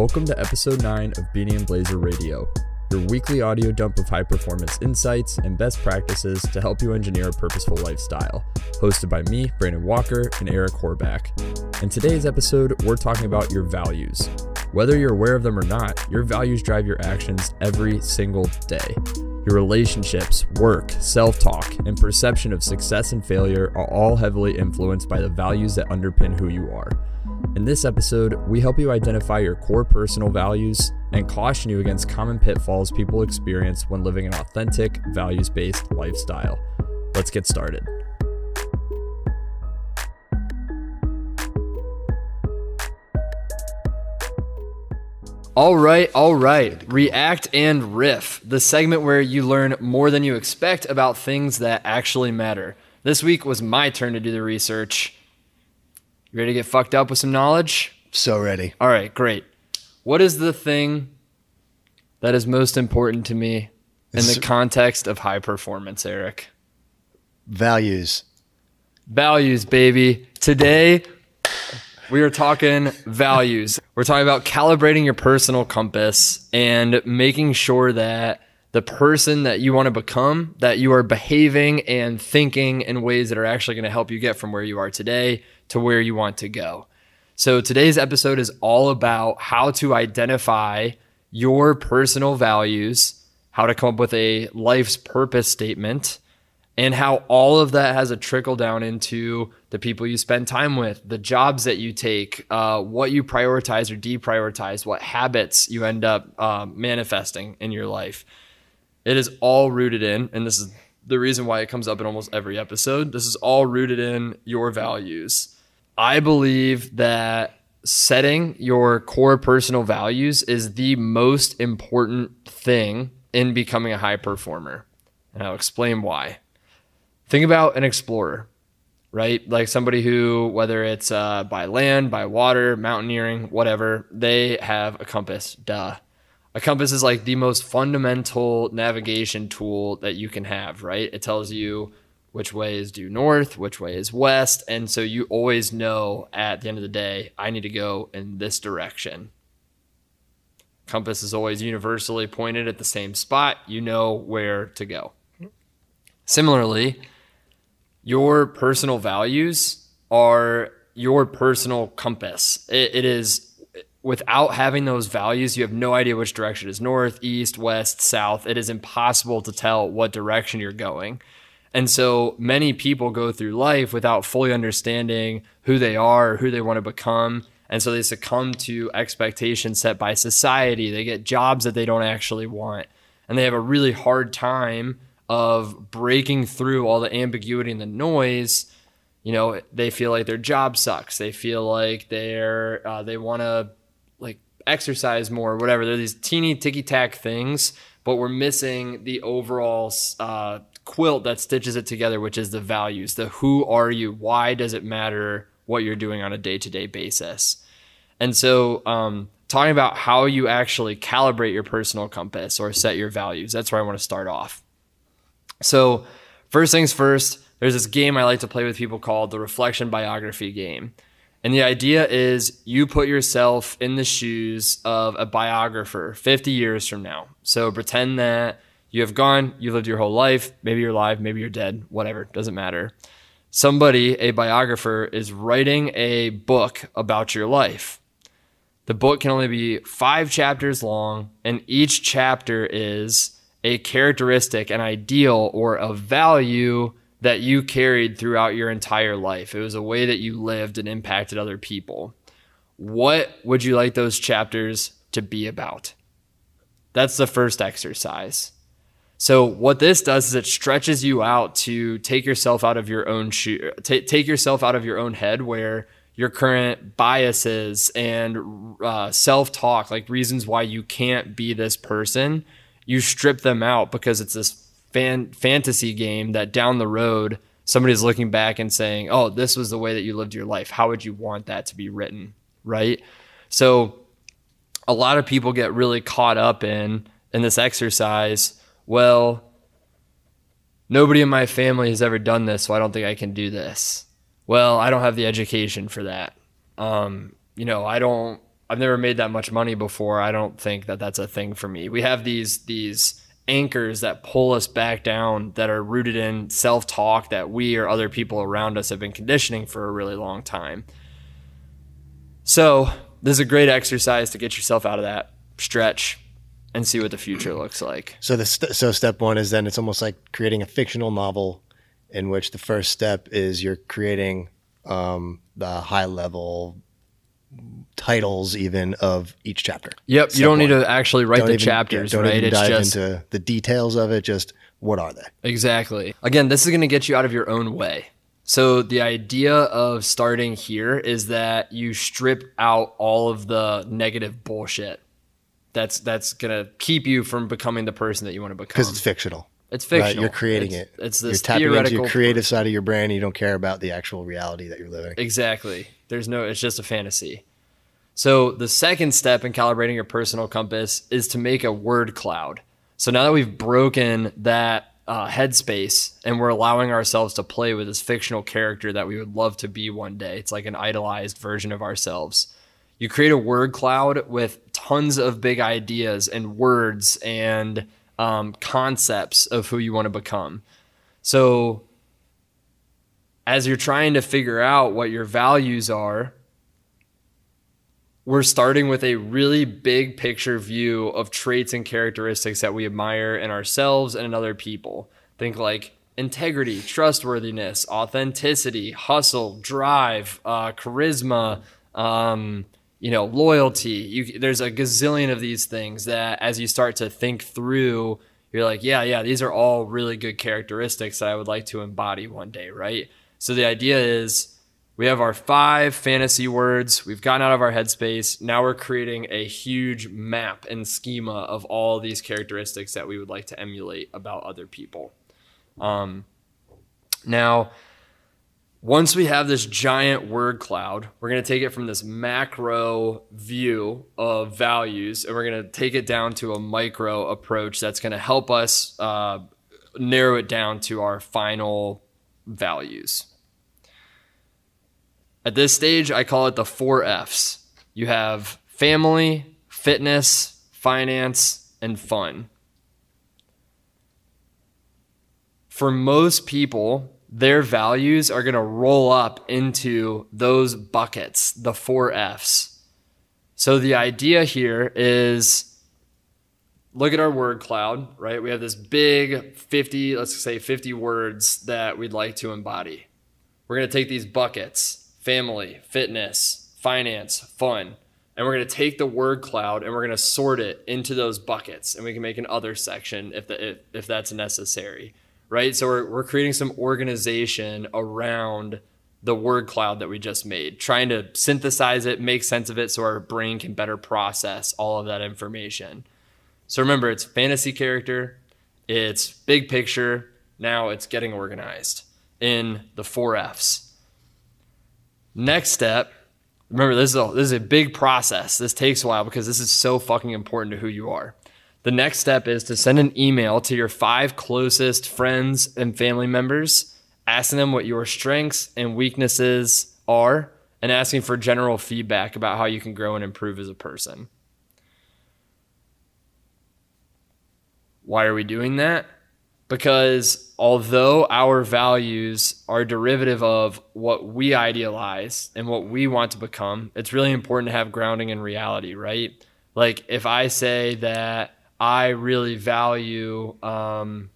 Welcome to episode 9 of Beanie and Blazer Radio, your weekly audio dump of high performance insights and best practices to help you engineer a purposeful lifestyle. Hosted by me, Brandon Walker, and Eric Horback. In today's episode, we're talking about your values. Whether you're aware of them or not, your values drive your actions every single day. Your relationships, work, self talk, and perception of success and failure are all heavily influenced by the values that underpin who you are. In this episode, we help you identify your core personal values and caution you against common pitfalls people experience when living an authentic, values based lifestyle. Let's get started. All right, all right. React and riff, the segment where you learn more than you expect about things that actually matter. This week was my turn to do the research. You ready to get fucked up with some knowledge? So ready. All right, great. What is the thing that is most important to me in the context of high performance, Eric? Values. Values, baby. Today, we are talking values. We're talking about calibrating your personal compass and making sure that the person that you want to become, that you are behaving and thinking in ways that are actually going to help you get from where you are today to where you want to go. So today's episode is all about how to identify your personal values, how to come up with a life's purpose statement, and how all of that has a trickle down into the people you spend time with, the jobs that you take, uh, what you prioritize or deprioritize, what habits you end up uh, manifesting in your life. It is all rooted in, and this is the reason why it comes up in almost every episode. This is all rooted in your values. I believe that setting your core personal values is the most important thing in becoming a high performer. And I'll explain why. Think about an explorer, right? Like somebody who, whether it's uh, by land, by water, mountaineering, whatever, they have a compass. Duh. A compass is like the most fundamental navigation tool that you can have, right? It tells you which way is due north, which way is west. And so you always know at the end of the day, I need to go in this direction. Compass is always universally pointed at the same spot. You know where to go. Similarly, your personal values are your personal compass. it, it is without having those values, you have no idea which direction is north, east, west, south. It is impossible to tell what direction you're going. And so many people go through life without fully understanding who they are, or who they want to become. And so they succumb to expectations set by society. They get jobs that they don't actually want. And they have a really hard time of breaking through all the ambiguity and the noise. You know, they feel like their job sucks. They feel like they're, uh, they want to like exercise more, or whatever. They're these teeny ticky tack things, but we're missing the overall uh, quilt that stitches it together, which is the values, the who are you, why does it matter what you're doing on a day to day basis. And so, um, talking about how you actually calibrate your personal compass or set your values, that's where I want to start off. So, first things first, there's this game I like to play with people called the reflection biography game. And the idea is you put yourself in the shoes of a biographer 50 years from now. So pretend that you have gone, you lived your whole life, maybe you're alive, maybe you're dead, whatever, doesn't matter. Somebody, a biographer, is writing a book about your life. The book can only be five chapters long, and each chapter is a characteristic, an ideal, or a value that you carried throughout your entire life. It was a way that you lived and impacted other people. What would you like those chapters to be about? That's the first exercise. So what this does is it stretches you out to take yourself out of your own shoe, t- take yourself out of your own head where your current biases and uh, self-talk, like reasons why you can't be this person, you strip them out because it's this fan- fantasy game that down the road somebody's looking back and saying, "Oh, this was the way that you lived your life. How would you want that to be written?" Right? So a lot of people get really caught up in in this exercise well, nobody in my family has ever done this, so I don't think I can do this. Well, I don't have the education for that. Um, you know, I don't I've never made that much money before. I don't think that that's a thing for me. We have these these anchors that pull us back down that are rooted in self-talk that we or other people around us have been conditioning for a really long time. So, this is a great exercise to get yourself out of that stretch and see what the future looks like. So the st- so step one is then it's almost like creating a fictional novel, in which the first step is you're creating um, the high level titles even of each chapter. Yep, you don't need to actually write Don't the even- chapters, yeah, don't right? even It's dive just into the details of it. Just what are they? Exactly. Again, this is going to get you out of your own way. So, the idea of starting here is that you strip out all of the negative bullshit that's that's going to keep you from becoming the person that you want to become. Because it's fictional. It's Right? fictional. You're creating It's- it. It's you're this tapping into your creative side of your brain. And you don't care about the actual reality that you're living. Exactly. There's no, it's just a fantasy. So the second step in calibrating your personal compass is to make a word cloud. So now that we've broken that uh, headspace and we're allowing ourselves to play with this fictional character that we would love to be one day, it's like an idolized version of ourselves. You create a word cloud with tons of big ideas and words and um, concepts of who you want to become. So as you're trying to figure out what your values are, we're starting with a really big picture view of traits and characteristics that we admire in ourselves and in other people. Think like integrity, trustworthiness, authenticity, hustle, drive, uh, charisma, um, you know, loyalty. You, there's a gazillion of these things that as you start to think through, you're like, yeah, yeah, these are all really good characteristics that I would like to embody one day, right? So the idea is we have our five fantasy words. We've gotten out of our headspace. Now we're creating a huge map and schema of all these characteristics that we would like to emulate about other people. Um, now, once we have this giant word cloud, we're going to take it from this macro view of values and we're going to take it down to a micro approach that's going to help us uh, narrow it down to our final values. At this stage, I call it the four F's. You have family, fitness, finance, and fun. For most people, their values are going to roll up into those buckets, the four F's. So the idea here is look at our word cloud, right? We have this big 50, let's say 50 words that we'd like to embody. We're going to take these buckets family, fitness, finance, fun. And we're going to take the word cloud and we're going to sort it into those buckets. And we can make an other section if, the, if, if that's necessary, right? So we're, we're creating some organization around the word cloud that we just made, trying to synthesize it, make sense of it so our brain can better process all of that information. So remember, it's fantasy character, it's big picture, now it's getting organized in the four F's. Next step, remember this is a, this is a big process. This takes a while because this is so fucking important to who you are. The next step is to send an email to your five closest friends and family members, asking them what your strengths and weaknesses are, and asking for general feedback about how you can grow and improve as a person. Why are we doing that? Because although our values are derivative of what we idealize and what we want to become, it's really important to have grounding in reality, right? Like if I say that I really value um,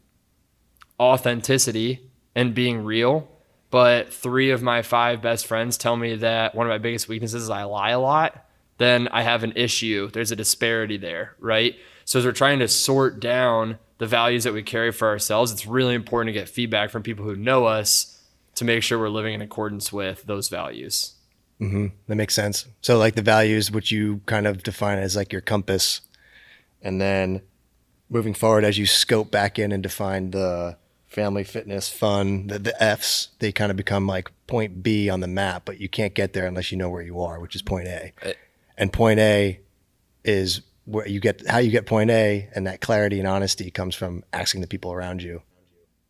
authenticity and being real, but three of my five best friends tell me that one of my biggest weaknesses is I lie a lot, then I have an issue. There's a disparity there, right? So as we're trying to sort down the values that we carry for ourselves, it's really important to get feedback from people who know us to make sure we're living in accordance with those values. That makes sense. So like the values, which you kind of define as like your compass, and then moving forward as you scope back in and define the family, fitness, fun, the, the F's, they kind of become like point B on the map, but you can't get there unless you know where you are, which is point A. Uh, and point A is where you get how you get point A, and that clarity and honesty comes from asking the people around you.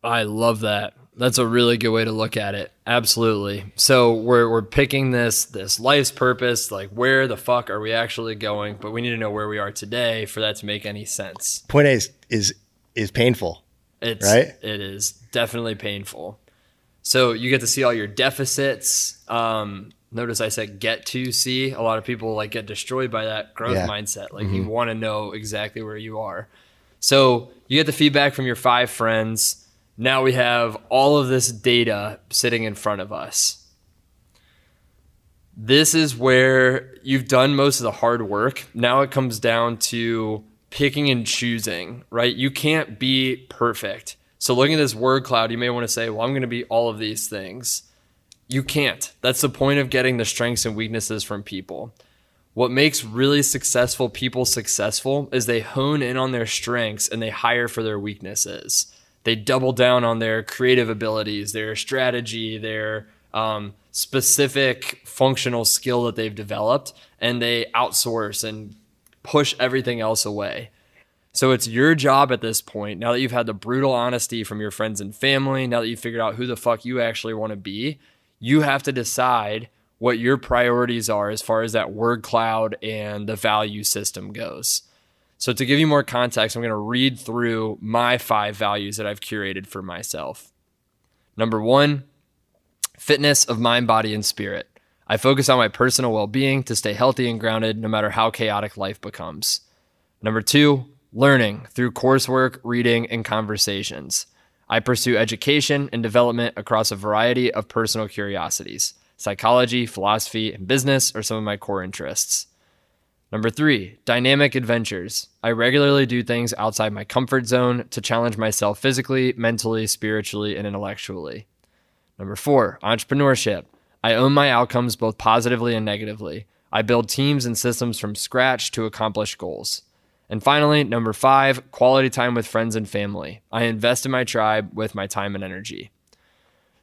I love that. That's a really good way to look at it. Absolutely. So we're we're picking this this life's purpose, like where the fuck are we actually going? But we need to know where we are today for that to make any sense. Point A is is, is painful. It's Right? it is definitely painful. So you get to see all your deficits. Um, notice I said get to see. A lot of people like get destroyed by that growth Yeah. mindset. Like you want to know exactly where you are. So you get the feedback from your five friends. Now we have all of this data sitting in front of us. This is where you've done most of the hard work. Now it comes down to picking and choosing, right? You can't be perfect. So looking at this word cloud, you may want to say, well, I'm going to be all of these things. You can't. That's the point of getting the strengths and weaknesses from people. What makes really successful people successful is they hone in on their strengths and they hire for their weaknesses. They double down on their creative abilities, their strategy, their um, specific functional skill that they've developed, and they outsource and push everything else away. So it's your job at this point, now that you've had the brutal honesty from your friends and family, now that you've figured out who the fuck you actually want to be, you have to decide what your priorities are as far as that word cloud and the value system goes. So, to give you more context, I'm going to read through my five values that I've curated for myself. Number one, fitness of mind, body, and spirit. I focus on my personal well being to stay healthy and grounded no matter how chaotic life becomes. Number two, learning through coursework, reading, and conversations. I pursue education and development across a variety of personal curiosities. Psychology, philosophy, and business are some of my core interests. Number three, dynamic adventures. I regularly do things outside my comfort zone to challenge myself physically, mentally, spiritually, and intellectually. Number four, entrepreneurship. I own my outcomes both positively and negatively. I build teams and systems from scratch to accomplish goals. And finally, number five, quality time with friends and family. I invest in my tribe with my time and energy.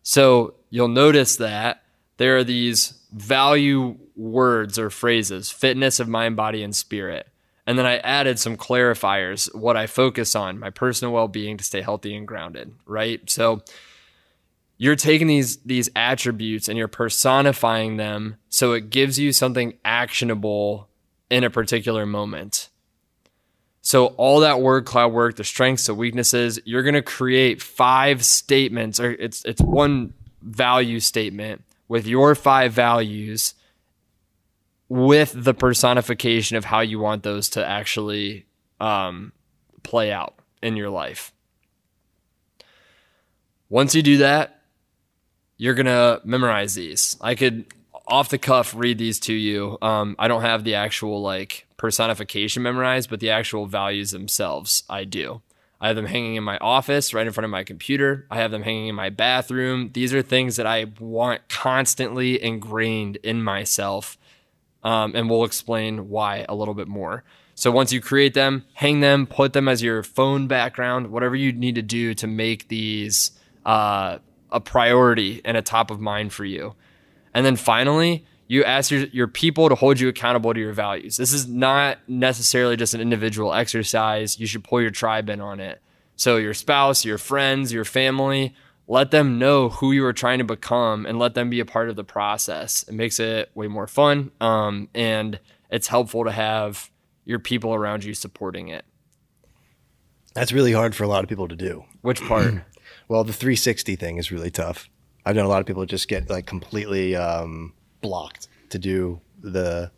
So you'll notice that there are these value words or phrases fitness of mind, body, and spirit. And then I added some clarifiers, what I focus on, my personal well being to stay healthy and grounded, right? So you're taking these these attributes and you're personifying them so it gives you something actionable in a particular moment. So all that word cloud work, the strengths, the weaknesses, you're going to create five statements or it's it's one value statement with your five values with the personification of how you want those to actually um, play out in your life. Once you do that, you're gonna memorize these. I could off the cuff read these to you. Um, I don't have the actual like personification memorized, but the actual values themselves I do. I have them hanging in my office right in front of my computer. I have them hanging in my bathroom. These are things that I want constantly ingrained in myself. Um, and we'll explain why a little bit more. So once you create them, hang them, put them as your phone background, whatever you need to do to make these uh, a priority and a top of mind for you. And then finally, you ask your, your people to hold you accountable to your values. This is not necessarily just an individual exercise. You should pull your tribe in on it. So, your spouse, your friends, your family, let them know who you are trying to become and let them be a part of the process. It makes it way more fun. Um, and it's helpful to have your people around you supporting it. That's really hard for a lot of people to do. Which part? Well, the 360 thing is really tough. I've done a lot of people just get like completely um, blocked to do the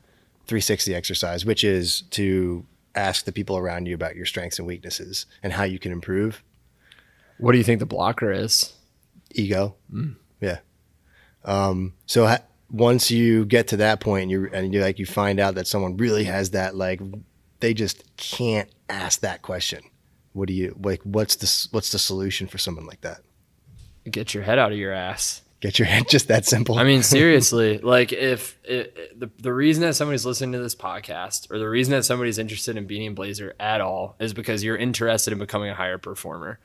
360 exercise, which is to ask the people around you about your strengths and weaknesses and how you can improve. what do you think the blocker is? Ego, yeah. Um, so ha- once you get to that point, and you and you like you find out that someone really has that like they just can't ask that question. What do you like? What's the what's the solution for someone like that? Get your head out of your ass. Get your head just that simple. I mean, seriously, like if it, the the reason that somebody's listening to this podcast, or the reason that somebody's interested in Beanie and Blazer at all, is because you're interested in becoming a higher performer.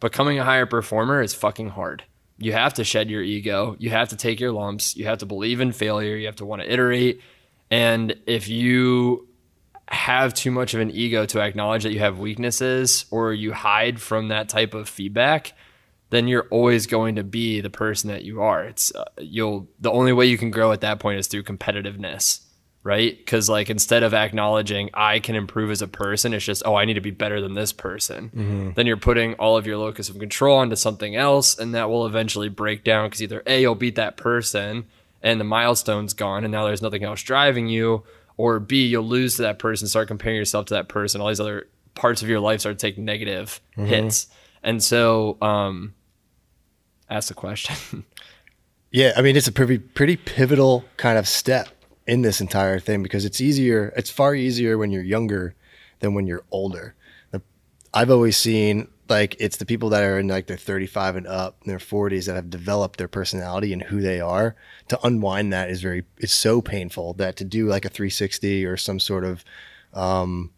Becoming a higher performer is fucking hard. You have to shed your ego. You have to take your lumps. You have to believe in failure. You have to want to iterate. And if you have too much of an ego to acknowledge that you have weaknesses, or you hide from that type of feedback, then you're always going to be the person that you are. It's uh, you'll the only way you can grow at that point is through competitiveness, right? Because like instead of acknowledging I can improve as a person, it's just oh I need to be better than this person. Then you're putting all of your locus of control onto something else, and that will eventually break down because either a you'll beat that person and the milestone's gone, and now there's nothing else driving you, or b you'll lose to that person, start comparing yourself to that person, all these other parts of your life start to take negative hits, and so um ask the question. Yeah, I mean it's a pretty pretty pivotal kind of step in this entire thing because it's easier. It's far easier when you're younger than when you're older. I've always seen like it's the people that are in like their 35 and up, in their 40s that have developed their personality and who they are. To unwind that is very it's so painful that to do like a 360 or some sort of um,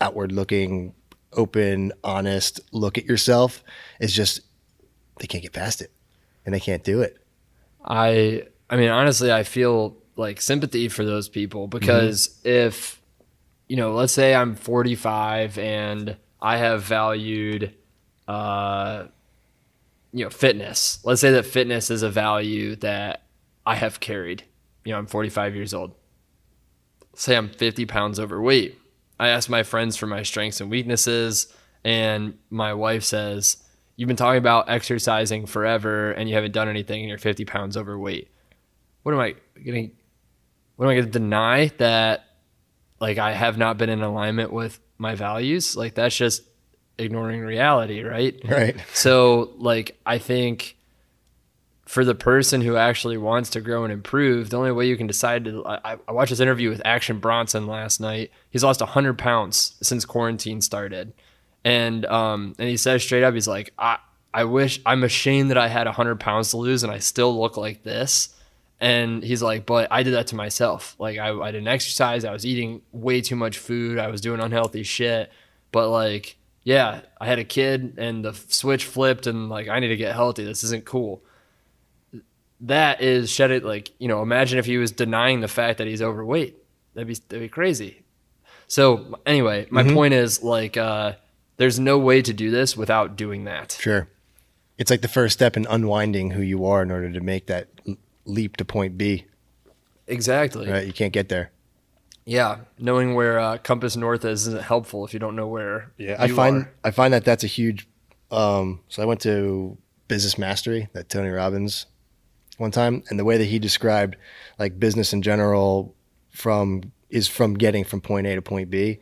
outward looking, open, honest look at yourself is just they can't get past it and they can't do it. I I mean honestly I feel like sympathy for those people because if you know let's say I'm 45 and I have valued uh you know fitness let's say that fitness is a value that I have carried you know I'm 45 years old say I'm 50 pounds overweight I ask my friends for my strengths and weaknesses and my wife says you've been talking about exercising forever and you haven't done anything and you're 50 pounds overweight. What am I getting? What am I going to deny that like I have not been in alignment with my values? Like that's just ignoring reality, right? Right. So like I think for the person who actually wants to grow and improve, the only way you can decide to I, I watched this interview with Action Bronson last night. He's lost 100 pounds since quarantine started and um and he says straight up he's like i i wish i'm ashamed that i had 100 pounds to lose and i still look like this and he's like but i did that to myself. Like I, I didn't exercise. I was eating way too much food. I was doing unhealthy shit. But like yeah i had a kid and the switch flipped and like i need to get healthy. This isn't cool. That is shed it like you know imagine if he was denying the fact that he's overweight. That'd be that'd be crazy. So anyway my point is like uh there's no way to do this without doing that. Sure. It's like the first step in unwinding who you are in order to make that leap to point B. Exactly. Right? You can't get there. Yeah. Knowing where uh, compass north is isn't helpful if you don't know where. I you find are. I find that that's a huge. Um, so I went to Business Mastery, that Tony Robbins, one time, and the way that he described like business in general from is from getting from point A to point B.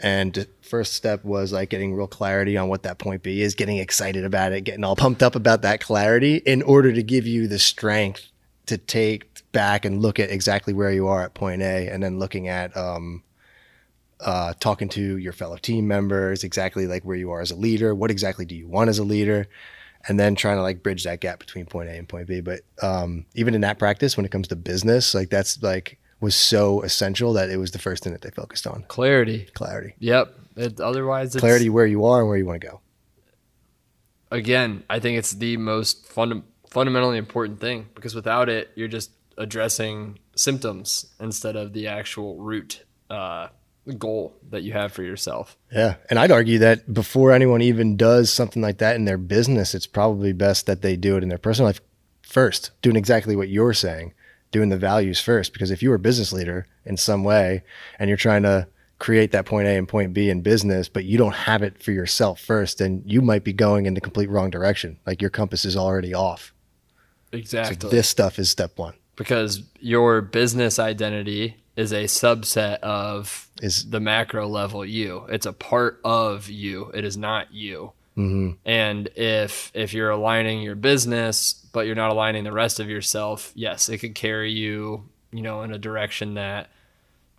And first step was like getting real clarity on what that point B is, getting excited about it, getting all pumped up about that clarity in order to give you the strength to take back and look at exactly where you are at point A and then looking at um, uh, talking to your fellow team members, exactly like where you are as a leader. What exactly do you want as a leader? And then trying to like bridge that gap between point A and point B. But um, even in that practice, when it comes to business, like that's like was so essential that it was the first thing that they focused on clarity. clarity. Yep. It, otherwise, it's, Clarity where you are and where you want to go. Again, I think it's the most funda- fundamentally important thing because without it, you're just addressing symptoms instead of the actual root uh, goal that you have for yourself. Yeah. And I'd argue that before anyone even does something like that in their business, it's probably best that they do it in their personal life first, doing exactly what you're saying, doing the values first. Because if you're a business leader in some way and you're trying to create that point A and point B in business, but you don't have it for yourself first, then you might be going in the complete wrong direction. Like your compass is already off. So Exactly. this stuff is step one. because your business identity is a subset of Is the macro level you. It's a part of you. It is not you. mhm. And if if you're aligning your business, but you're not aligning the rest of yourself, yes, it could carry you, you know, in a direction that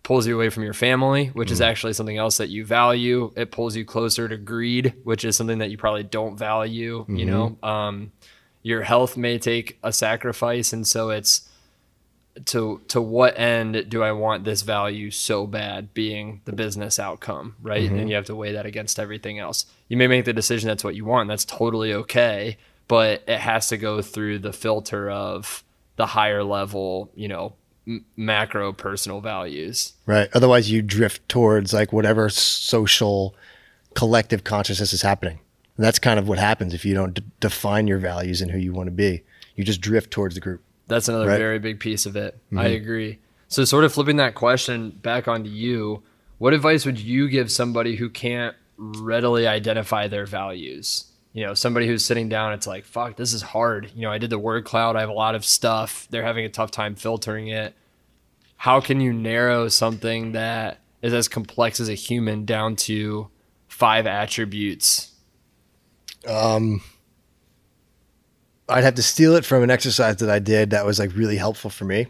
pulls you away from your family, which is actually something else that you value. It pulls you closer to greed, which is something that you probably don't value. You know, um, your health may take a sacrifice, and so it's to to what end do I want this value so bad being the business outcome, right? And mm-hmm. you have to weigh that against everything else. You may make the decision that's what you want. That's totally okay, but it has to go through the filter of the higher level, you know, m- macro personal values. right. Otherwise, you drift towards like whatever social collective consciousness is happening. And that's kind of what happens if you don't d- define your values and who you want to be. You just drift towards the group. That's another Right. very big piece of it. I mm-hmm. agree. So, sort of flipping that question back onto you, what advice would you give somebody who can't readily identify their values? You know, somebody who's sitting down, it's like, fuck, this is hard. You know, I did the word cloud, I have a lot of stuff. They're having a tough time filtering it. How can you narrow something that is as complex as a human down to five attributes? Um, I'd have to steal it from an exercise that I did that was like really helpful for me,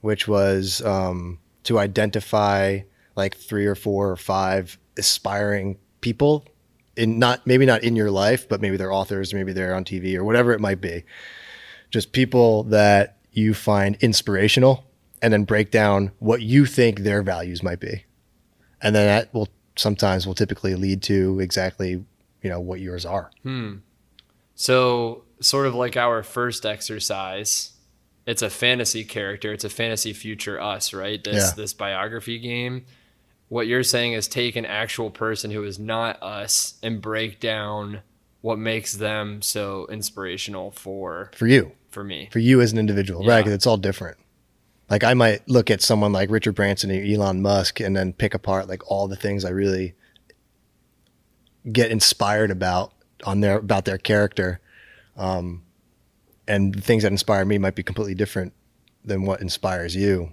which was um, to identify like three or four or five aspiring people in not maybe not in your life, but maybe they're authors, maybe they're on TV or whatever it might be. Just people that you find inspirational, and then break down what you think their values might be, and then that will sometimes will typically lead to exactly you know what yours are. Hmm. So, sort of like our first exercise, it's a fantasy character, it's a fantasy future us, right? This Yeah. this biography game. What you're saying is take an actual person who is not us and break down what makes them so inspirational for for you. for me. for you as an individual, right? Yeah. 'Cause it's all different. Like I might look at someone like Richard Branson or Elon Musk and then pick apart like all the things I really get inspired about on their about their character, um, and the things that inspire me might be completely different than what inspires you.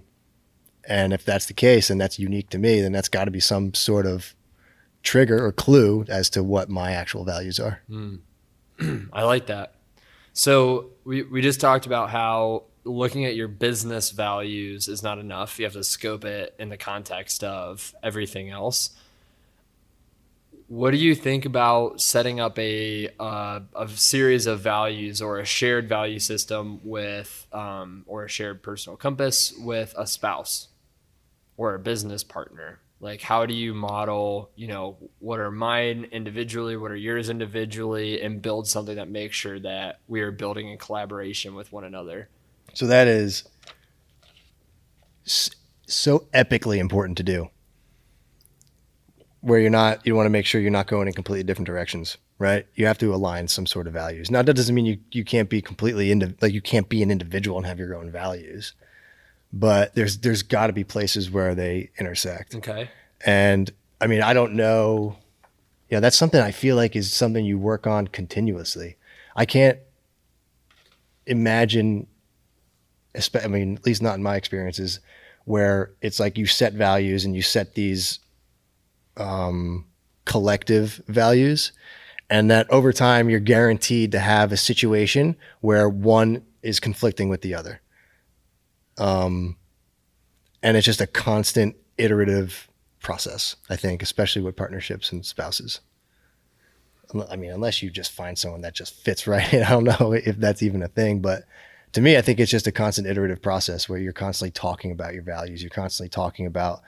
And if that's the case, and that's unique to me, then that's got to be some sort of trigger or clue as to what my actual values are. I like that. So we, we just talked about how looking at your business values is not enough. You have to scope it in the context of everything else. What do you think about setting up a uh, a series of values or a shared value system with um, or a shared personal compass with a spouse or a business partner? Like, how do you model, you know, what are mine individually, what are yours individually, and build something that makes sure that we are building in collaboration with one another? So that is so epically important to do. Where you're not, you want to make sure you're not going in completely different directions, right? You have to align some sort of values. Now that doesn't mean you you can't be completely into like you can't be an individual and have your own values, but there's there's got to be places where they intersect. Okay. And I mean, I don't know. Yeah, that's something I feel like is something you work on continuously. I can't imagine, I mean, at least not in my experiences, where it's like you set values and you set these um, collective values, and that over time you're guaranteed to have a situation where one is conflicting with the other. Um, and it's just a constant iterative process, I think, especially with partnerships and spouses. I mean, unless you just find someone that just fits right in. I don't know if that's even a thing, but to me, I think it's just a constant iterative process where you're constantly talking about your values. You're constantly talking about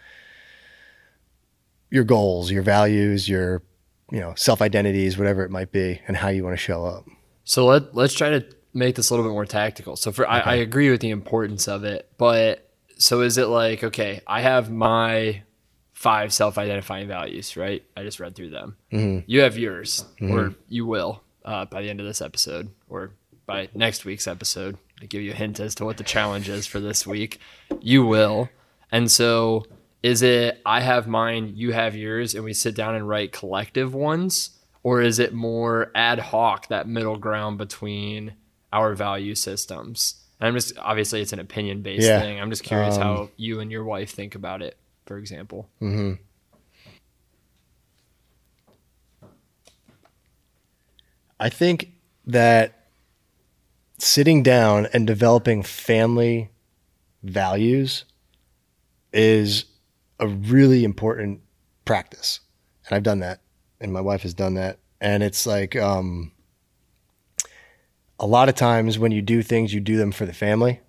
your goals, your values, your, you know, self identities, whatever it might be, and how you want to show up. So let let's try to make this a little bit more tactical. So for I, I agree with the importance of it, but so is it like okay, I have my five self-identifying values, right? I just read through them. You have yours, or you will uh, by the end of this episode, or by next week's episode. To give you a hint as to what the challenge is for this week, you will. And so, is it I have mine, you have yours, and we sit down and write collective ones? Or is it more ad hoc, that middle ground between our value systems? And I'm just, obviously, it's an opinion based Yeah. thing. I'm just curious um, how you and your wife think about it, for example. Mm-hmm. I think that sitting down and developing family values is a really important practice. And I've done that, and my wife has done that. And it's like um, a lot of times when you do things, you do them for the family.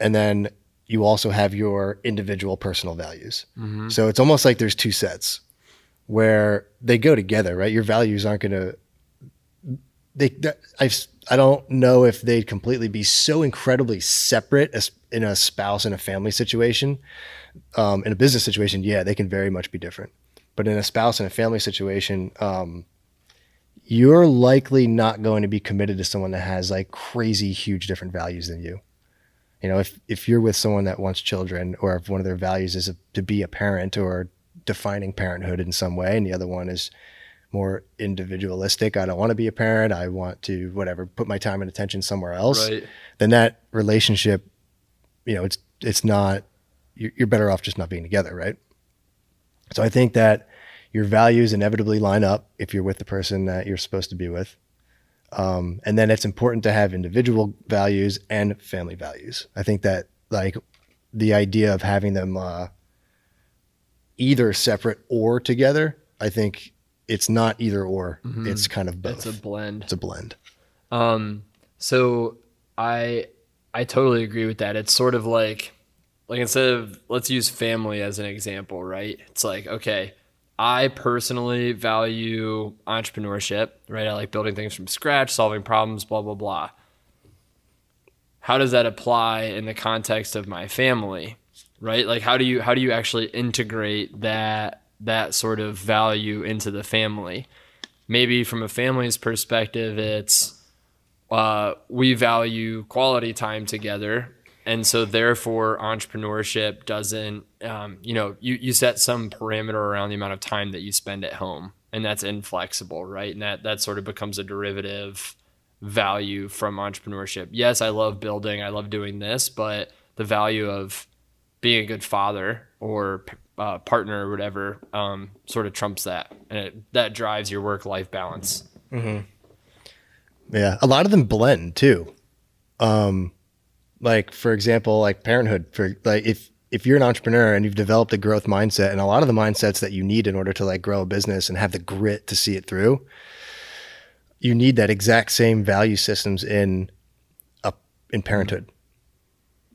And then you also have your individual personal values. So it's almost like there's two sets where they go together, right? Your values aren't going to they that- I've I don't know if they'd completely be so incredibly separate as in a spouse and a family situation. Um, in a business situation, yeah, they can very much be different. But in a spouse and a family situation, um, you're likely not going to be committed to someone that has like crazy huge different values than you. You know, if if you're with someone that wants children, or if one of their values is a, to be a parent or defining parenthood in some way, and the other one is more individualistic. I don't want to be a parent. I want to whatever put my time and attention somewhere else. Right. Then that relationship, you know, it's it's not. You're, you're better off just not being together, right? So I think that your values inevitably line up if you're with the person that you're supposed to be with. Um, and then it's important to have individual values and family values. I think that like the idea of having them uh, either separate or together, I think it's not either or. It's kind of both. It's a blend. It's a blend. Um, so I I totally agree with that. It's sort of like like instead of let's use family as an example, right? It's like okay, I personally value entrepreneurship, right? I like building things from scratch, solving problems, blah blah blah. How does that apply in the context of my family? Right? Like how do you how do you actually integrate that that sort of value into the family? Maybe from a family's perspective, it's uh, we value quality time together and so therefore entrepreneurship doesn't um, you know you, you set some parameter around the amount of time that you spend at home and that's inflexible right? And that that sort of becomes a derivative value from entrepreneurship. Yes i love building i love doing this but the value of being a good father or uh, partner or whatever um, sort of trumps that and it, that drives your work life balance Yeah, a lot of them blend too. Um, like for example, like parenthood. For like if if you're an entrepreneur and you've developed a growth mindset, and a lot of the mindsets that you need in order to like grow a business and have the grit to see it through, you need that exact same value systems in a in parenthood.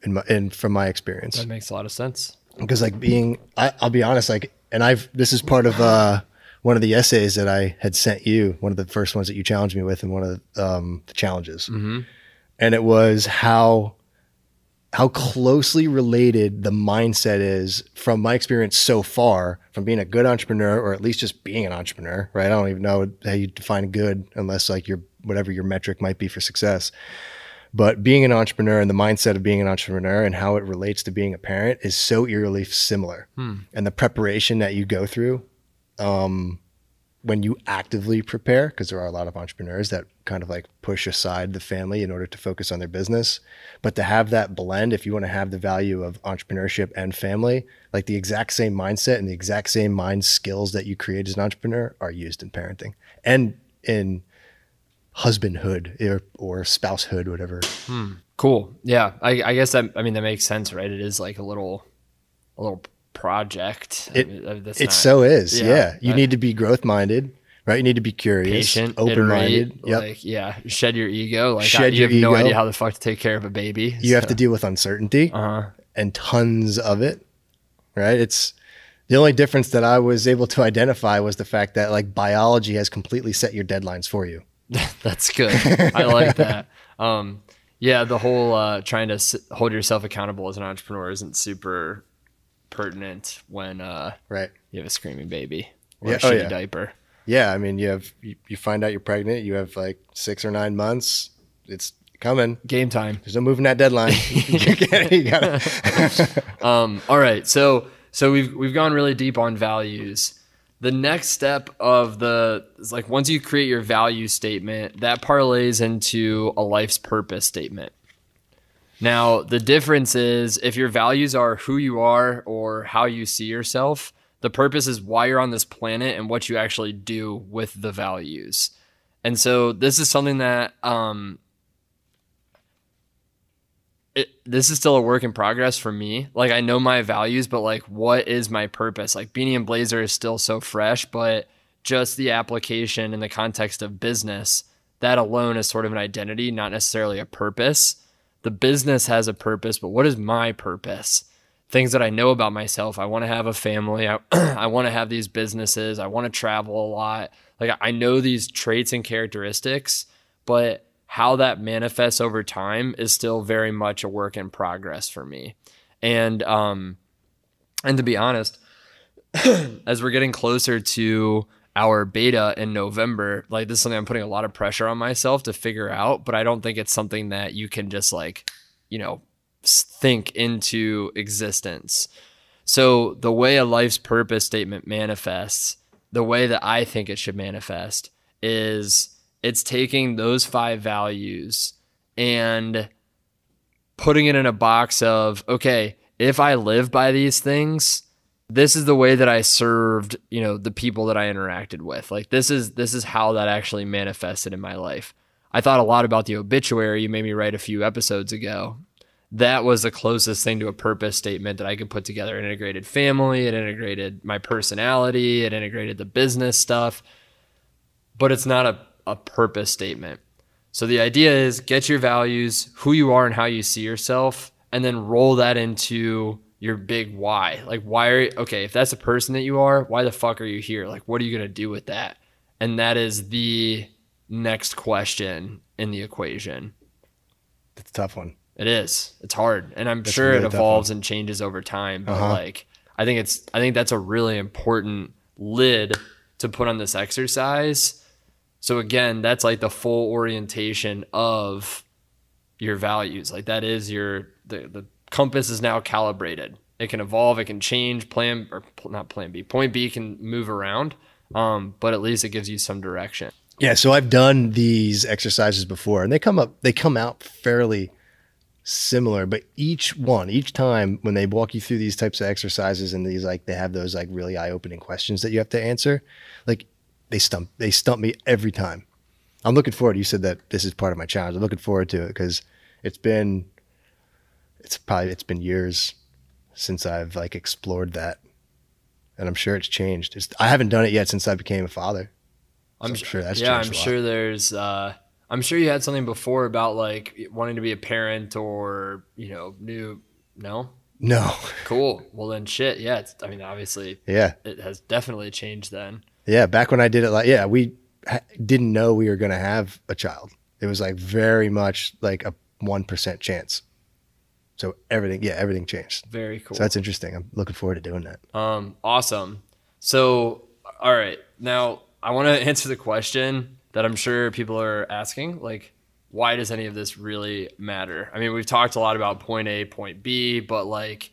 In my, in from my experience, that makes a lot of sense because like being I, i'll be honest like and i've this is part of uh one of the essays that i had sent you one of the first ones that you challenged me with and one of the, um, the challenges and it was how how closely related the mindset is from my experience so far from being a good entrepreneur or at least just being an entrepreneur right? I don't even know how you define good unless like your whatever your metric might be for success. But being an entrepreneur and the mindset of being an entrepreneur and how it relates to being a parent is so eerily similar. And the preparation that you go through um, when you actively prepare, because there are a lot of entrepreneurs that kind of like push aside the family in order to focus on their business. But to have that blend, if you want to have the value of entrepreneurship and family, like the exact same mindset and the exact same mind skills that you create as an entrepreneur are used in parenting and in husbandhood eh, or, or spousehood, whatever. Hmm. Cool. Yeah. I, I guess that, I mean, that makes sense, right? It is like a little, a little project. I It, mean, uh, that's it not so is. yeah. Yeah. You I- need to be growth minded, right? You need to be curious, patient, open minded. Yep. Like, yeah. Shed your ego. Like, Shed I, you your have no idea how the fuck to take care of a baby. you have to deal with uncertainty Uh huh. and tons of it, right? It's the only difference that I was able to identify was the fact that like biology has completely set your deadlines for you. That's good. I like that. Um, yeah, the whole uh, trying to s- hold yourself accountable as an entrepreneur isn't super pertinent when uh, Right. you have a screaming baby or Yeah, a oh, shitty yeah. diaper. Yeah. I mean, you have, you, you find out you're pregnant, you have like six or nine months. It's coming. Game time. There's no moving that deadline. you gotta, you gotta- Um, all right, so so we've we've gone really deep on values. The next step of the is like once you create your value statement, that parlays into a life's purpose statement. Now, the difference is if your values are who you are or how you see yourself, the purpose is why you're on this planet and what you actually do with the values. And so this is something that um, it, this is still a work in progress for me. Like I know my values, but like what is my purpose? Like Beanie and Blazer is still so fresh, but just the application in the context of business, that alone is sort of an identity, not necessarily a purpose. The business has a purpose, but what is my purpose? Things that I know about myself. I want to have a family. I, I want to have these businesses. I want to travel a lot. Like I know these traits and characteristics, but how that manifests over time is still very much a work in progress for me. And um and to be honest, as we're getting closer to our beta in November. Like this is something I'm putting a lot of pressure on myself to figure out, but I don't think it's something that you can just like, you know, think into existence. So the way a life's purpose statement manifests, the way that I think it should manifest is it's taking those five values and putting it in a box of, okay, if I live by these things, this is the way that I served, you know, the people that I interacted with. Like this is this is how that actually manifested in my life. I thought a lot about the obituary you made me write a few episodes ago. That was the closest thing to a purpose statement that I could put together. It integrated family, it integrated my personality, it integrated the business stuff, but it's not a, a purpose statement. So the idea is get your values, who you are and how you see yourself, and then roll that into your big why. Like, why are you, okay? If that's the person that you are, why the fuck are you here? Like, what are you gonna do with that? And that is the next question in the equation. It's a tough one. It is. It's hard, and I'm That's sure really it evolves and changes over time. But Uh-huh. like, I think it's. I think that's a really important lid to put on this exercise. So again, that's like the full orientation of your values. Like that is your the the compass is now calibrated. It can evolve. It can change. Plan or not plan B. Point B can move around. Um, but at least it gives you some direction. Yeah, so I've done these exercises before and they come up they come out fairly similar, but each one, each time when they walk you through these types of exercises and these like they have those like really eye-opening questions that you have to answer, like they stump they stump me every time. I'm looking forward. You said that this is part of my challenge. I'm looking forward to it because it's been it's probably it's been years since I've like explored that. And I'm sure it's changed. It's, I haven't done it yet since I became a father. I'm So I'm sure that's yeah. I'm sure there's. Uh, I'm sure you had something before about like wanting to be a parent or you know new. No, No. cool. Well then, shit. Yeah. It's, I mean, obviously, Yeah. it has definitely changed then. Yeah. Back when I did it, like, yeah, we ha- didn't know we were going to have a child. It was like very much like a 1% chance. So everything, yeah, everything changed. Very cool. So that's interesting. I'm looking forward to doing that. Um, awesome. So, all right, now I want to answer the question that I'm sure people are asking, like, why does any of this really matter? I mean, we've talked a lot about point A, point B, but like,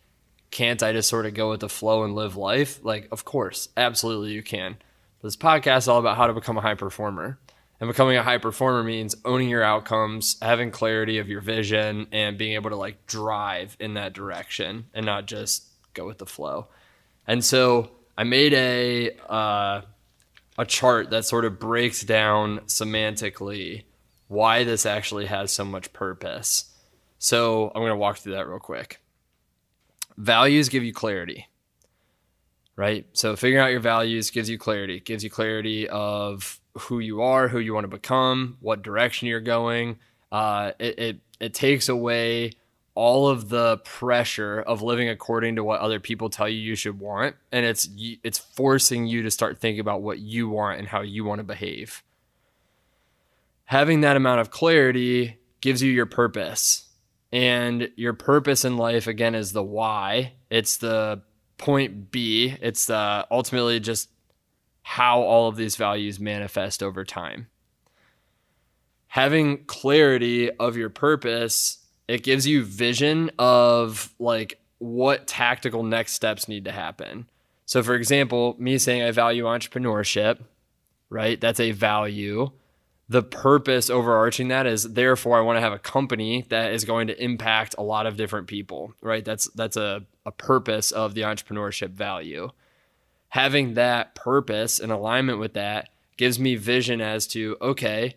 can't I just sort of go with the flow and live life? Like, of course, absolutely you can. This podcast is all about how to become a high performer. And becoming a high performer means owning your outcomes, having clarity of your vision, and being able to like drive in that direction and not just go with the flow. And so I made a uh, a chart that sort of breaks down semantically why this actually has so much purpose. So I'm going to walk through that real quick. Values give you clarity, right? So figuring out your values gives you clarity, gives you clarity of who you are, who you want to become, what direction you're going. Uh, it, it it takes away all of the pressure of living according to what other people tell you you should want and it's it's forcing you to start thinking about what you want and how you want to behave having that amount of clarity gives you your purpose and your purpose in life again is the why it's the point b it's the ultimately just how all of these values manifest over time having clarity of your purpose it gives you vision of like what tactical next steps need to happen. So for example, me saying I value entrepreneurship, right? That's a value. The purpose overarching that is therefore I want to have a company that is going to impact a lot of different people, right? That's that's a, a purpose of the entrepreneurship value. Having that purpose and alignment with that gives me vision as to okay,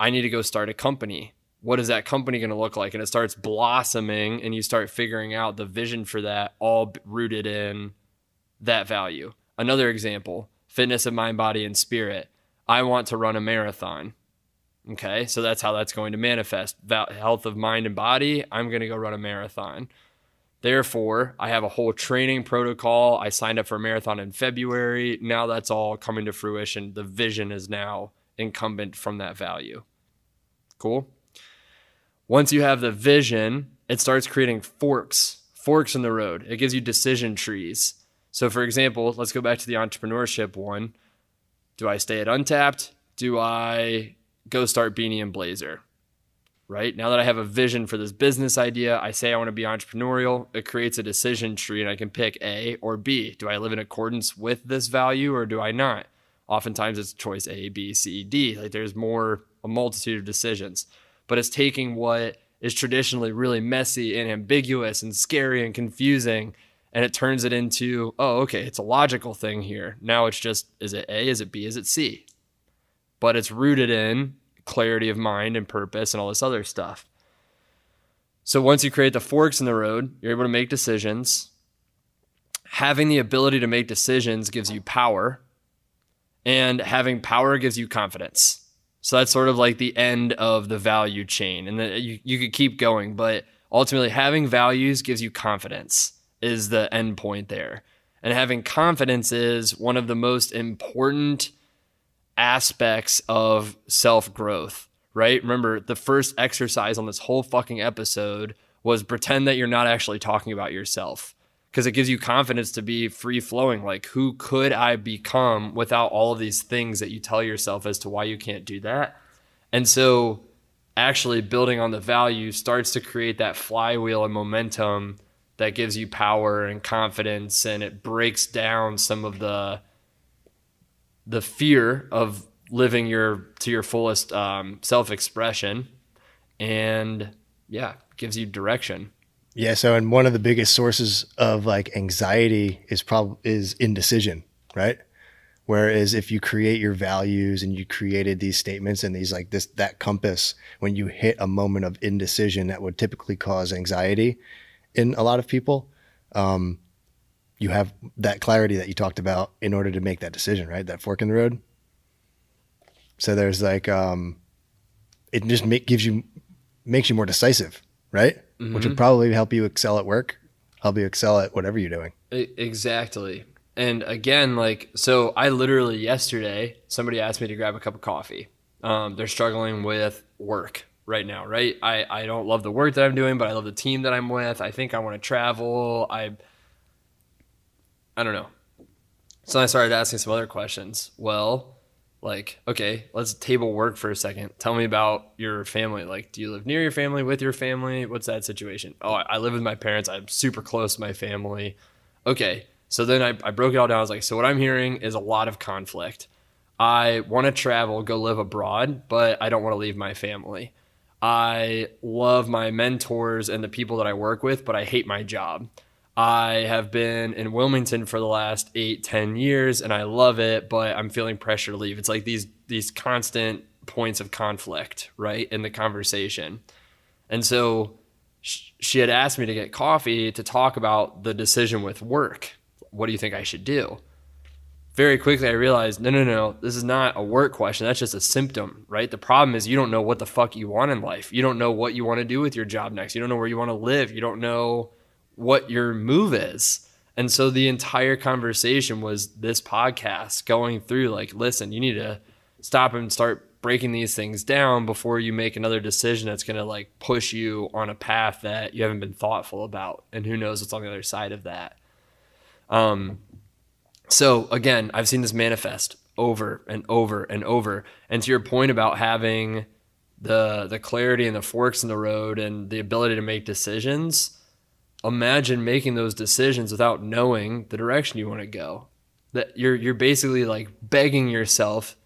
I need to go start a company. What is that company going to look like? And it starts blossoming and you start figuring out the vision for that all rooted in that value. Another example fitness of mind body and spirit. I want to run a marathon. Okay so that's how that's going to manifest. Health of mind and body i'm going to go run a marathon therefore i have a whole training protocol i signed up for a marathon in february now that's all coming to fruition the vision is now incumbent from that value cool once you have the vision, it starts creating forks, forks in the road. It gives you decision trees. So, for example, let's go back to the entrepreneurship one. Do I stay at Untapped? Do I go start Beanie and Blazer? Right now that I have a vision for this business idea, I say I want to be entrepreneurial. It creates a decision tree, and I can pick A or B. Do I live in accordance with this value or do I not? Oftentimes it's choice A, B, C, D. Like there's more, a multitude of decisions, but it's taking what is traditionally really messy and ambiguous and scary and confusing and it turns it into oh okay it's a logical thing here now it's just is it a is it b is it c but it's rooted in clarity of mind and purpose and all this other stuff so once you create the forks in the road you're able to make decisions having the ability to make decisions gives you power and having power gives you confidence so that's sort of like the end of the value chain. And you, you could keep going, but ultimately having values gives you confidence is the end point there. And having confidence is one of the most important aspects of self growth, right? Remember, the first exercise on this whole fucking episode was pretend that you're not actually talking about yourself because it gives you confidence to be free flowing. Like, who could I become without all of these things that you tell yourself as to why you can't do that? And so, actually, building on the value starts to create that flywheel and momentum that gives you power and confidence, and it breaks down some of the the fear of living your to your fullest um, self expression, and yeah, gives you direction. Yeah. So, and one of the biggest sources of like anxiety is probably is indecision, right? Whereas if you create your values and you created these statements and these like this that compass, when you hit a moment of indecision that would typically cause anxiety in a lot of people, um, you have that clarity that you talked about in order to make that decision, right? That fork in the road. So there's like, um, it just make, gives you makes you more decisive, right? mm-hmm. which would probably help you excel at work, help you excel at whatever you're doing. Exactly. And again, like, so I literally yesterday, somebody asked me to grab a cup of coffee. Um, they're struggling with work right now, right? I, I don't love the work that I'm doing, but I love the team that I'm with. I think I want to travel. I, I don't know. So I started asking some other questions. Well, like okay let's table work for a second. Tell me about your family. Like do you live near your family with your family? What's that situation? Oh i live with my parents. I'm super close to my family. Okay so then I, I broke it all down. I was like so what i'm hearing is a lot of conflict. I want to travel go live abroad but i don't want to leave my family. I love my mentors and the people that i work with but i hate my job I have been in Wilmington for the last eight, ten years, and I love it, but I'm feeling pressure to leave. It's like these these constant points of conflict, right, in the conversation. And so she had asked me to get coffee to talk about the decision with work. What do you think I should do? Very quickly, I realized no, no, no, this is not a work question. That's just a symptom, right? The problem is you don't know what the fuck you want in life. You don't know what you want to do with your job next. You don't know where you want to live. You don't know what your move is. And so the entire conversation was this podcast going through like, listen, you need to stop and start breaking these things down before you make another decision that's going to like push you on a path that you haven't been thoughtful about. And who knows what's on the other side of that. Um, so again, I've seen this manifest over and over and over. And to your point about having the the clarity and the forks in the road and the ability to make decisions, imagine making those decisions without knowing the direction you want to go. That you're you're basically like begging yourself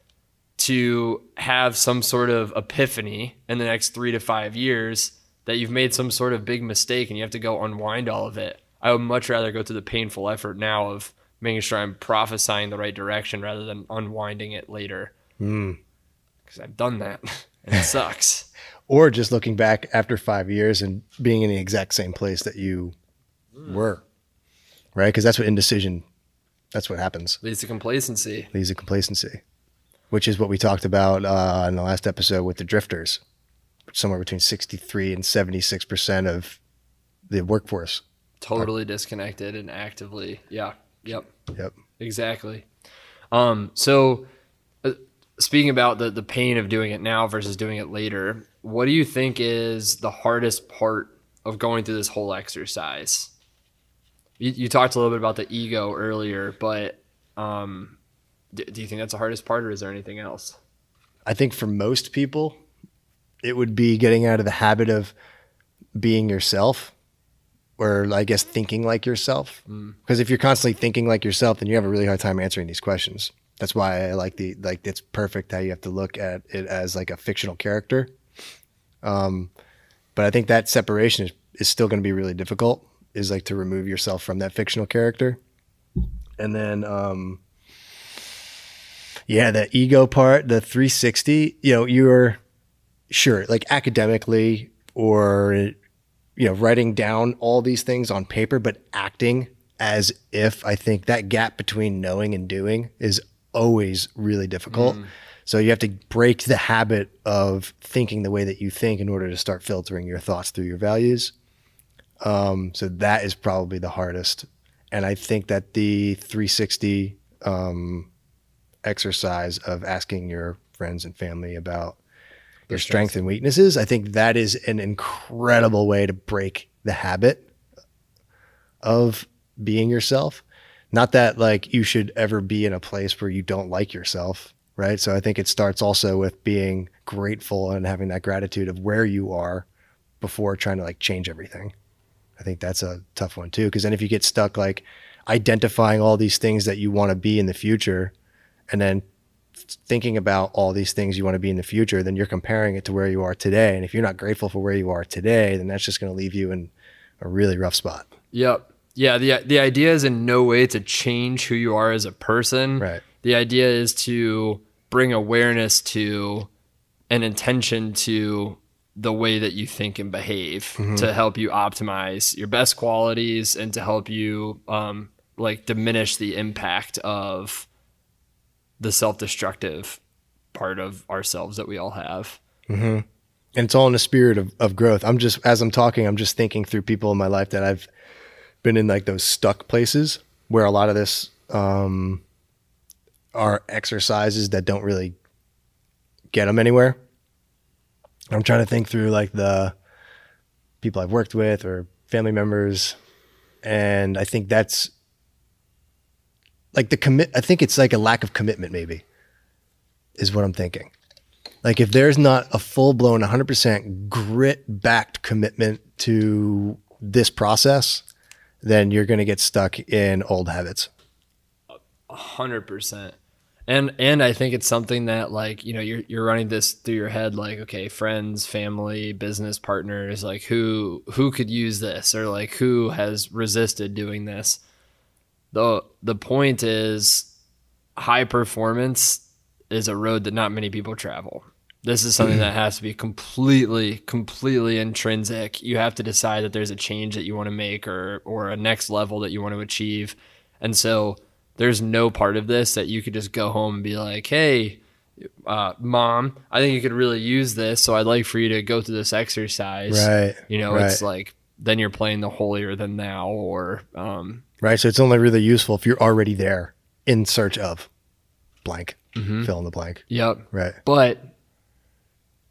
to have some sort of epiphany in the next 3 to 5 years that you've made some sort of big mistake and you have to go unwind all of it. I would much rather go through the painful effort now of making sure I'm prophesying the right direction rather than unwinding it later. Mm. Cuz I've done that and it sucks or just looking back after five years and being in the exact same place that you mm. were, right? Because that's what indecision, that's what happens. Leads to complacency. Leads to complacency, which is what we talked about uh, in the last episode with the drifters. Somewhere between 63 and 76% of the workforce. Totally are, disconnected and actively. Yeah. Yep. Yep. Exactly. Um, so, uh, speaking about the, the pain of doing it now versus doing it later, what do you think is the hardest part of going through this whole exercise? You, you talked a little bit about the ego earlier, but um, do, do you think that's the hardest part, or is there anything else? I think for most people, it would be getting out of the habit of being yourself or I guess thinking like yourself. Because if you're constantly thinking like yourself, then you have a really hard time answering these questions. That's why I like the like it's perfect how you have to look at it as like a fictional character. Um, but I think that separation is, is still going to be really difficult. Is like to remove yourself from that fictional character, and then um, yeah, the ego part, the 360. You know, you're sure like academically or you know writing down all these things on paper, but acting as if I think that gap between knowing and doing is always really difficult. So you have to break the habit of thinking the way that you think in order to start filtering your thoughts through your values. Um, so that is probably the hardest. And I think that the 360 um, exercise of asking your friends and family about your strengths and weaknesses, I think that is an incredible way to break the habit of being yourself. Not that like you should ever be in a place where you don't like yourself, right? So I think it starts also with being grateful and having that gratitude of where you are before trying to like change everything. I think that's a tough one too. Cause then if you get stuck like identifying all these things that you want to be in the future and then thinking about all these things you want to be in the future, then you're comparing it to where you are today. And if you're not grateful for where you are today, then that's just going to leave you in a really rough spot. Yep. Yeah. The the idea is in no way to change who you are as a person. Right. The idea is to bring awareness to and intention to the way that you think and behave to help you optimize your best qualities and to help you um, like diminish the impact of the self-destructive part of ourselves that we all have. and it's all in the spirit of, of growth. I'm just as I'm talking, I'm just thinking through people in my life that I've been in like those stuck places where a lot of this um, are exercises that don't really get them anywhere. I'm trying to think through like the people I've worked with or family members, and I think that's like the commit. I think it's like a lack of commitment, maybe, is what I'm thinking. Like if there's not a full blown 100% grit backed commitment to this process, then you're going to get stuck in old habits. hundred percent. And and I think it's something that like you know you're you're running this through your head like okay friends family business partners like who who could use this or like who has resisted doing this. the The point is high performance is a road that not many people travel. This is something that mm-hmm. has to be completely, completely intrinsic. You have to decide that there's a change that you want to make or or a next level that you want to achieve. And so there's no part of this that you could just go home and be like, hey, uh, mom, I think you could really use this. So I'd like for you to go through this exercise. Right, You know, right. it's like then you're playing the holier than thou or um, Right. So it's only really useful if you're already there in search of blank, fill in the blank. yep. Right. But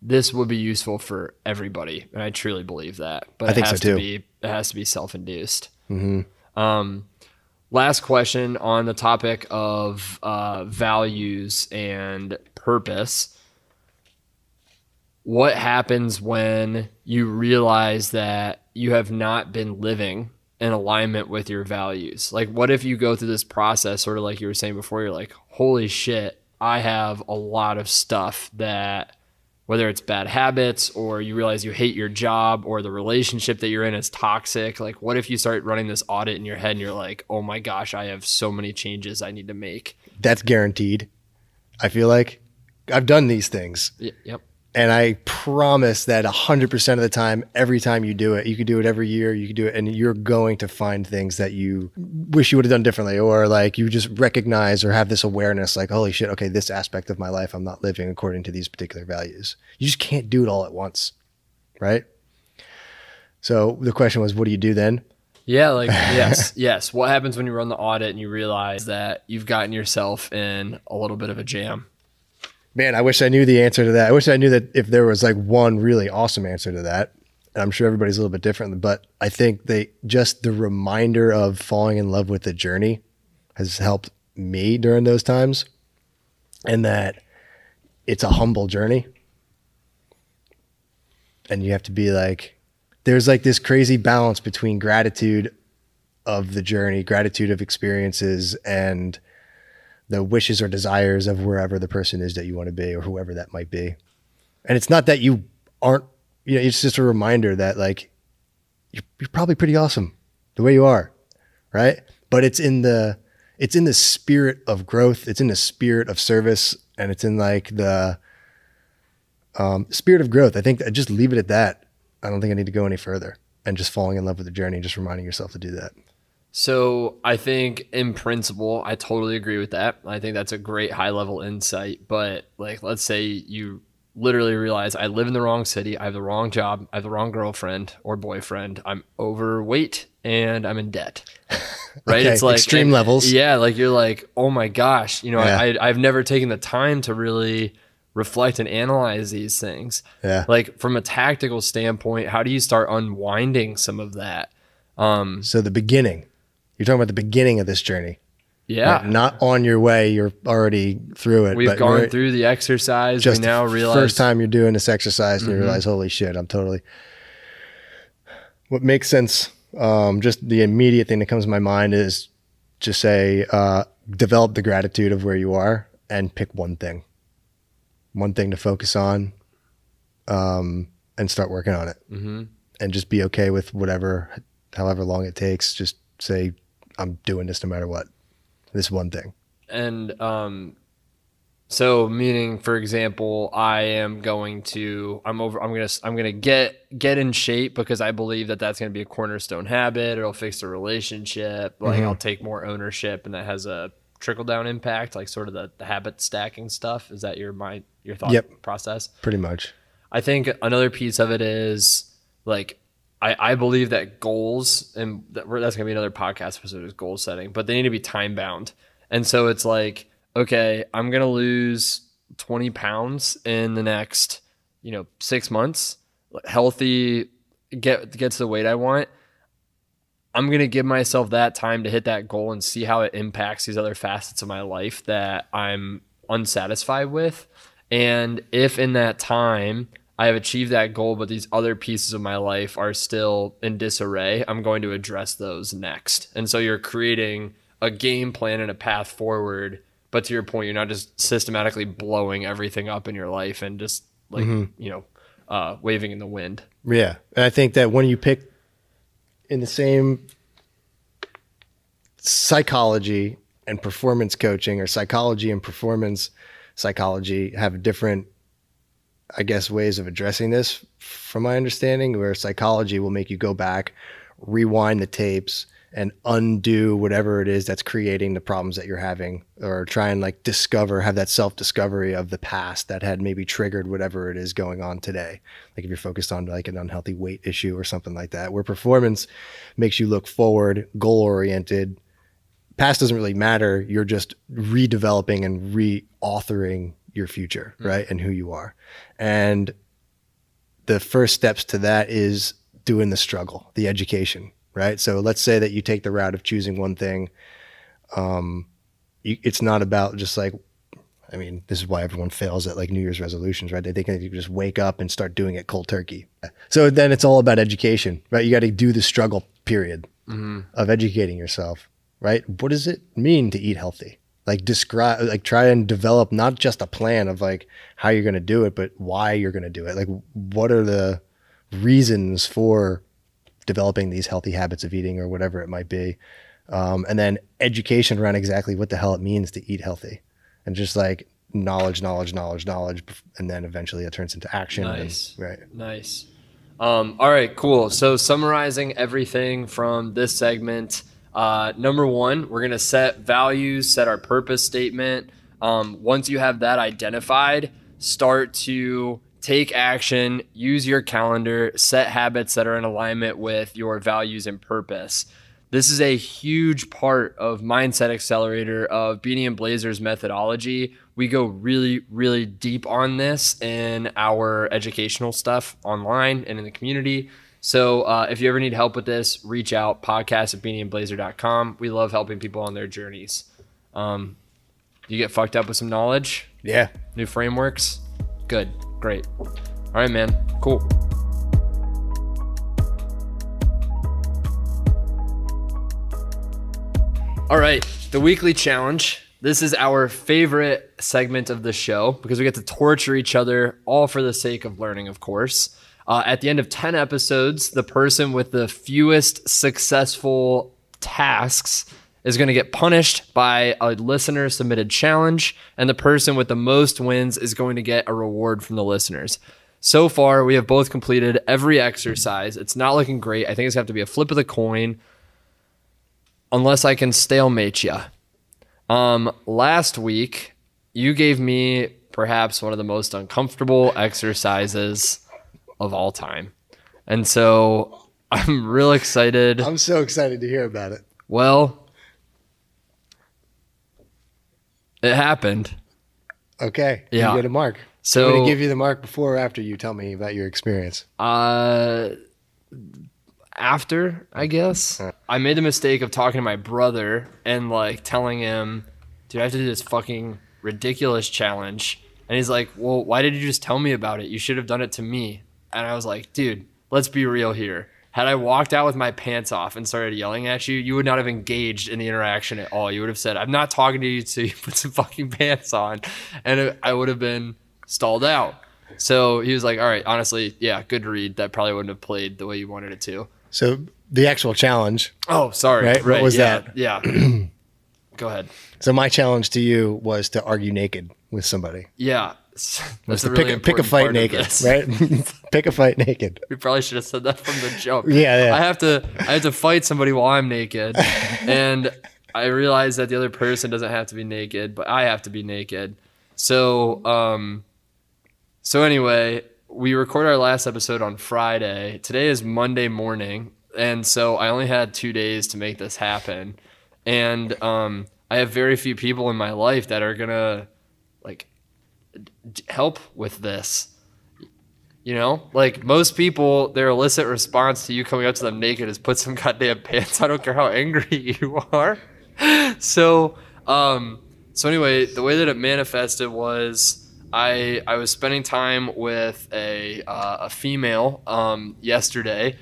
this would be useful for everybody, and I truly believe that. But I it think so has too. to be it has to be self-induced. Mhm. Um, last question on the topic of uh, values and purpose. What happens when you realize that you have not been living in alignment with your values? Like, what if you go through this process, sort of like you were saying before, you're like, holy shit, I have a lot of stuff that whether it's bad habits or you realize you hate your job or the relationship that you're in is toxic like what if you start running this audit in your head and you're like oh my gosh i have so many changes i need to make. That's guaranteed. I feel like I've done these things. Y- yep and I promise that 100% of the time, every time you do it, you could do it every year, you could do it, and you're going to find things that you wish you would have done differently, or like you just recognize or have this awareness like, holy shit, okay, this aspect of my life, I'm not living according to these particular values. You just can't do it all at once, right? So the question was, what do you do then? yeah like yes yes what happens when you run the audit and you realize that you've gotten yourself in a little bit of a jam Man, I wish I knew the answer to that. I wish I knew that if there was like one really awesome answer to that. And I'm sure everybody's a little bit different, but I think they just the reminder of falling in love with the journey has helped me during those times. and that it's a humble journey. And you have to be like, there's like this crazy balance between gratitude of the journey, gratitude of experiences, and the wishes or desires of wherever the person is that you want to be or whoever that might be. And it's not that you aren't, you know, it's just a reminder that like you're, you're probably pretty awesome the way you are, right? But it's in the it's in the spirit of growth. It's in the spirit of service, and it's in like the um, spirit of growth. I think I just leave it at that. I don't think I need to go any further, and just falling in love with the journey, just reminding yourself to do that. So I think in principle, I totally agree with that. I think that's a great high level insight. But like, let's say you literally realize I live in the wrong city, I have the wrong job, I have the wrong girlfriend or boyfriend, I'm overweight, and I'm in debt. Right? Okay, it's like extreme and- levels. Yeah, like you're like, oh my gosh, you know, Yeah. I, I've never taken the time to really reflect and analyze these things. Yeah. Like from a tactical standpoint, how do you start unwinding some of that? Um, So the beginning, you're talking about the beginning of this journey, yeah. not on your way. You're already through it. We've gone through the exercise. just we now realize Mm-hmm. first time you're doing this exercise and you realize, holy shit, I'm totally. What makes sense? Um, just the immediate thing that comes to my mind is just say, uh, develop the gratitude of where you are and pick one thing, one thing to focus on, um, and start working on it. hmm And just be okay with whatever, however long it takes. Just say, I'm doing this no matter what. This one thing. and um so meaning for example i am going to i'm over i'm gonna i'm gonna get get in shape because i believe that that's gonna be a cornerstone habit it'll fix the relationship like i'll take more ownership and that has a trickle down impact like sort of the, the habit stacking stuff is that your mind your thought Yep. process Pretty much. I think another piece of it is like I, I believe that goals and that that's gonna be another podcast episode is goal setting, but they need to be time bound. And so it's like, okay, I'm gonna lose 20 pounds in the next, you know, six months, healthy, get get to the weight I want. I'm gonna give myself that time to hit that goal and see how it impacts these other facets of my life that I'm unsatisfied with. And if in that time I have achieved that goal, but these other pieces of my life are still in disarray, I'm going to address those next. And so you're creating a game plan and a path forward. But to your point, you're not just systematically blowing everything up in your life and just like, you know, uh, waving in the wind. Yeah. And I think that when you pick in the same psychology and performance coaching or psychology and performance psychology have different I guess ways of addressing this from my understanding where psychology will make you go back, rewind the tapes and undo whatever it is that's creating the problems that you're having or try and like discover have that self-discovery of the past that had maybe triggered whatever it is going on today. Like if you're focused on like an unhealthy weight issue or something like that where performance makes you look forward goal oriented past doesn't really matter. You're just redeveloping and re-authoring your future right and who you are and the first steps to that is doing the struggle the education right so let's say that you take the route of choosing one thing um you, it's not about just like I mean, this is why everyone fails at like New Year's resolutions, right? They think that you just wake up and start doing it cold turkey. So then it's all about education, right? You got to do the struggle period of educating yourself, right? What does it mean to eat healthy? Like describe, like try and develop not just a plan of like how you're going to do it, but why you're going to do it. Like what are the reasons for developing these healthy habits of eating or whatever it might be? Um, and then education around exactly what the hell it means to eat healthy and just like knowledge, knowledge, knowledge, knowledge. And then eventually it turns into action. and- Nice. right. Nice. Um, all right, cool. So summarizing everything from this segment, uh, number one, we're gonna set values, set our purpose statement. Um, once you have that identified, start to take action, use your calendar, set habits that are in alignment with your values and purpose. This is a huge part of Mindset Accelerator of Beanie and Blazers methodology. We go really, really deep on this in our educational stuff online and in the community. So uh, if you ever need help with this, reach out, podcast at beanieandblazer.com. We love helping people on their journeys. Um, you get fucked up with some knowledge? Yeah. New frameworks? Good. Great. All right, man. Cool. All right, the weekly challenge. This is our favorite segment of the show because we get to torture each other, all for the sake of learning, of course. Uh, at the end of 10 episodes, the person with the fewest successful tasks is going to get punished by a listener submitted challenge, and the person with the most wins is going to get a reward from the listeners. So far, we have both completed every exercise. It's not looking great. I think it's going to have to be a flip of the coin unless I can stalemate you. Um, last week, you gave me perhaps one of the most uncomfortable exercises of all time. And so I'm real excited. I'm so excited to hear about it. Well, it happened. Okay. Yeah. You get a mark. So I'm going to give you the mark before or after you tell me about your experience. Uh, after, I guess. I made the mistake of talking to my brother and like telling him, dude, I have to do this fucking ridiculous challenge. And he's like, well, why did you just tell me about it? You should have done it to me. And I was like, dude, let's be real here. Had I walked out with my pants off and started yelling at you, you would not have engaged in the interaction at all. You would have said, I'm not talking to you until you put some fucking pants on. And it, I would have been stalled out. So he was like, all right, honestly, yeah, good read. That probably wouldn't have played the way you wanted it to. So the actual challenge. Oh, sorry. Right, what was yeah, that? Yeah. Go ahead. So my challenge to you was to argue naked with somebody. Yeah. That's a really pick, a, pick a fight naked, right? pick a fight naked. We probably should have said that from the jump. Yeah, yeah. I have to I have to fight somebody while I'm naked. and I realize that the other person doesn't have to be naked, but I have to be naked. So um so anyway, we record our last episode on Friday. Today is Monday morning, and so I only had 2 days to make this happen. And um I have very few people in my life that are going to like help with this. You know, like most people, their illicit response to you coming up to them naked is put some goddamn pants. I don't care how angry you are. So, um, so anyway, the way that it manifested was I I was spending time with a uh, a female um, yesterday,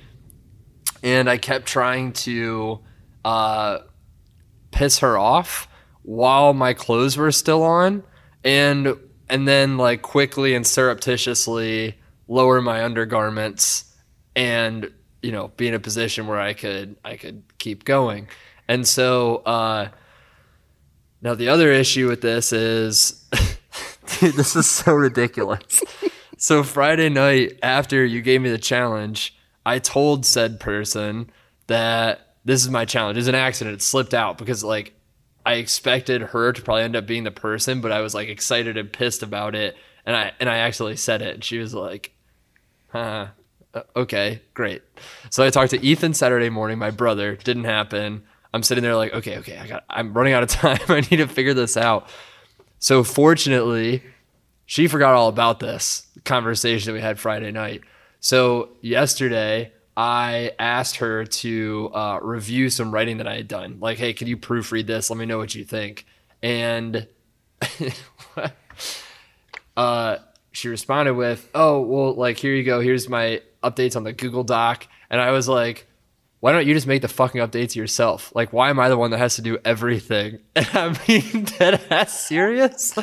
and I kept trying to uh, piss her off while my clothes were still on, and and then like quickly and surreptitiously lower my undergarments and you know be in a position where I could I could keep going. And so uh, now the other issue with this is dude, this is so ridiculous. so Friday night after you gave me the challenge, I told said person that this is my challenge. It's an accident. It slipped out because like I expected her to probably end up being the person, but I was like excited and pissed about it, and I and I actually said it, and she was like, "Huh, uh, okay, great." So I talked to Ethan Saturday morning, my brother. Didn't happen. I'm sitting there like, okay, okay, I got, I'm running out of time. I need to figure this out. So fortunately, she forgot all about this conversation that we had Friday night. So yesterday, I asked her to uh, review some writing that I had done. Like, hey, can you proofread this? Let me know what you think. And uh, she responded with, "Oh, well, like here you go. Here's my updates on the Google Doc." And I was like, "Why don't you just make the fucking updates yourself? Like, why am I the one that has to do everything?" And I mean, dead ass serious.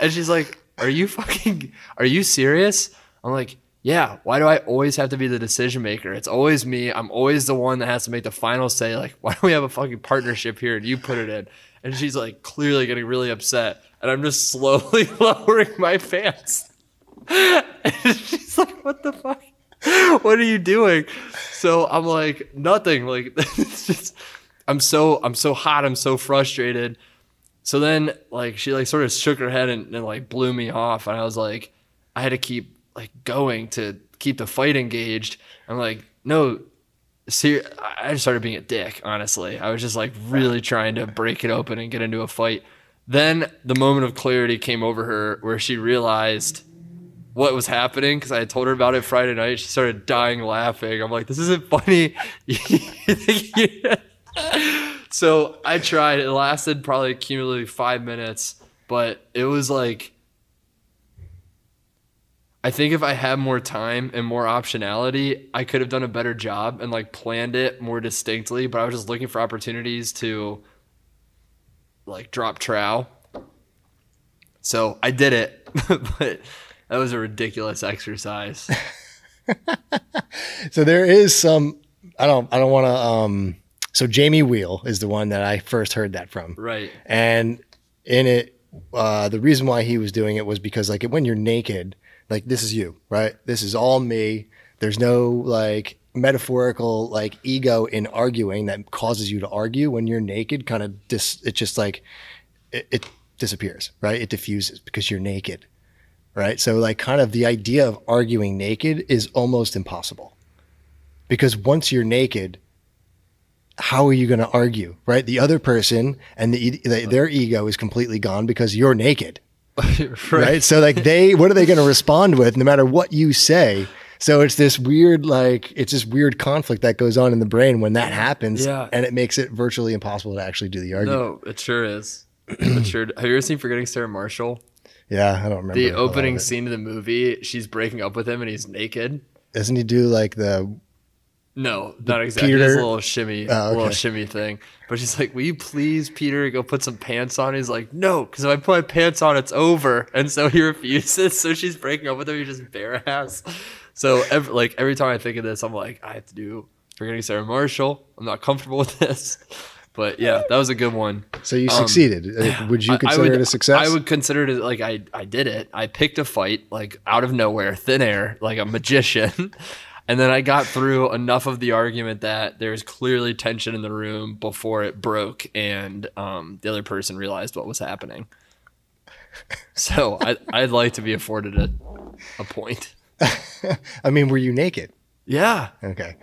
And she's like, "Are you fucking? Are you serious?" I'm like, "Yeah. Why do I always have to be the decision maker? It's always me. I'm always the one that has to make the final say. Like, why don't we have a fucking partnership here and you put it in?" And she's like, clearly getting really upset, and I'm just slowly lowering my pants. And she's like, "What the fuck? What are you doing?" So I'm like, "Nothing." Like it's just, I'm so I'm so hot. I'm so frustrated. So then, like, she like sort of shook her head and, and like blew me off, and I was like, I had to keep like going to keep the fight engaged. I'm like, no. See, I just started being a dick. Honestly, I was just like really trying to break it open and get into a fight. Then the moment of clarity came over her, where she realized what was happening because I told her about it Friday night. She started dying laughing. I'm like, this isn't funny. so I tried. It lasted probably cumulatively five minutes, but it was like I think if I had more time and more optionality, I could have done a better job and like planned it more distinctly. But I was just looking for opportunities to like drop trow. So I did it, but that was a ridiculous exercise. So there is some. I don't. I don't want to. Um. So Jamie Wheal is the one that I first heard that from. right. And in it, uh, the reason why he was doing it was because like when you're naked, like this is you, right? This is all me. There's no like metaphorical like ego in arguing that causes you to argue when you're naked. Kind of dis. It just like it, it disappears, right? It diffuses because you're naked, right? So like kind of the idea of arguing naked is almost impossible because once you're naked how are you going to argue right the other person and the, the, their ego is completely gone because you're naked right, so like they what are they going to respond with no matter what you say so it's this weird like it's this weird conflict that goes on in the brain when that happens Yeah. and it makes it virtually impossible to actually do the argument No, it sure is. It sure. Have you ever seen Forgetting Sarah Marshall? yeah i don't remember The opening scene of the movie, she's breaking up with him and he's naked. doesn't he do like the No, not exactly. Peter- Just a little shimmy, Oh, little shimmy thing. But she's like, "Will you please, Peter, go put some pants on?" He's like, "No, because if I put my pants on, it's over." And so he refuses. So she's breaking up with him. He's just bare ass. So every, like every time I think of this, I'm like, I have to do forgetting Sarah Marshall. I'm not comfortable with this. But yeah, that was a good one. so you Um, succeeded Uh, would you consider would- it a success I would consider it like I, I did it. I picked a fight like out of nowhere, thin air, like a magician. And then I got through enough of the argument that there's clearly tension in the room before it broke and um, the other person realized what was happening. So I, I'd like to be afforded a, a point. i mean were you naked Yeah. okay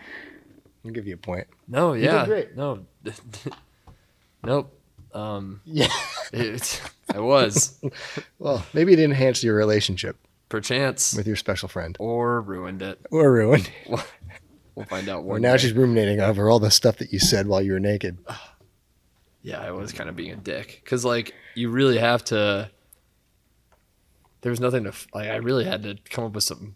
i'll give you a point No, yeah. great. No. nope. Um, yeah it, I was, well maybe it enhanced your relationship perchance, with your special friend or ruined it. or ruined We'll find out Or now day. she's ruminating over all the stuff that you said while you were naked. Yeah, I was kind of being a dick because like you really have to. There was nothing to like. I really had to come up with some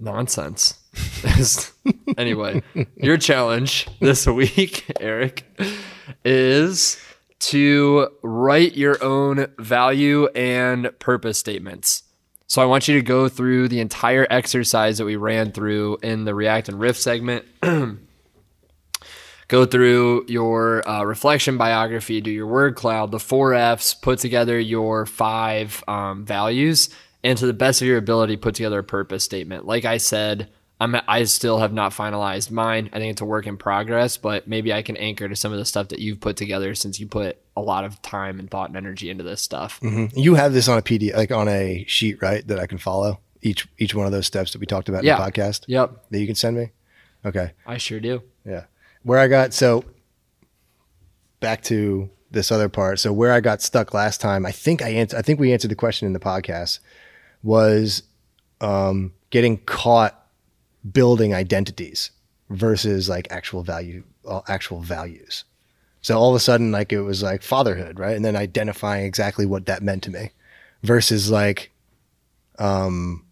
nonsense. anyway, your challenge this week, Eric, is to write your own value and purpose statements. So I want you to go through the entire exercise that we ran through in the React and Riff segment. go through your uh, reflection biography, do your word cloud, the four F's, put together your five um, values, and to the best of your ability, put together a purpose statement. Like I said, I'm I still have not finalized mine. I think it's a work in progress, but maybe I can anchor to some of the stuff that you've put together since you put a lot of time and thought and energy into this stuff. You have this on a PD like on a sheet, right? That I can follow each each one of those steps that we talked about Yeah. in the podcast. Yep, That you can send me. Okay. I sure do. Yeah. Where I got so back to this other part. So where I got stuck last time, I think I answered. I think we answered the question in the podcast was um, getting caught building identities versus like actual value, uh, actual values. So all of a sudden, like it was like fatherhood, right? And then identifying exactly what that meant to me versus like um,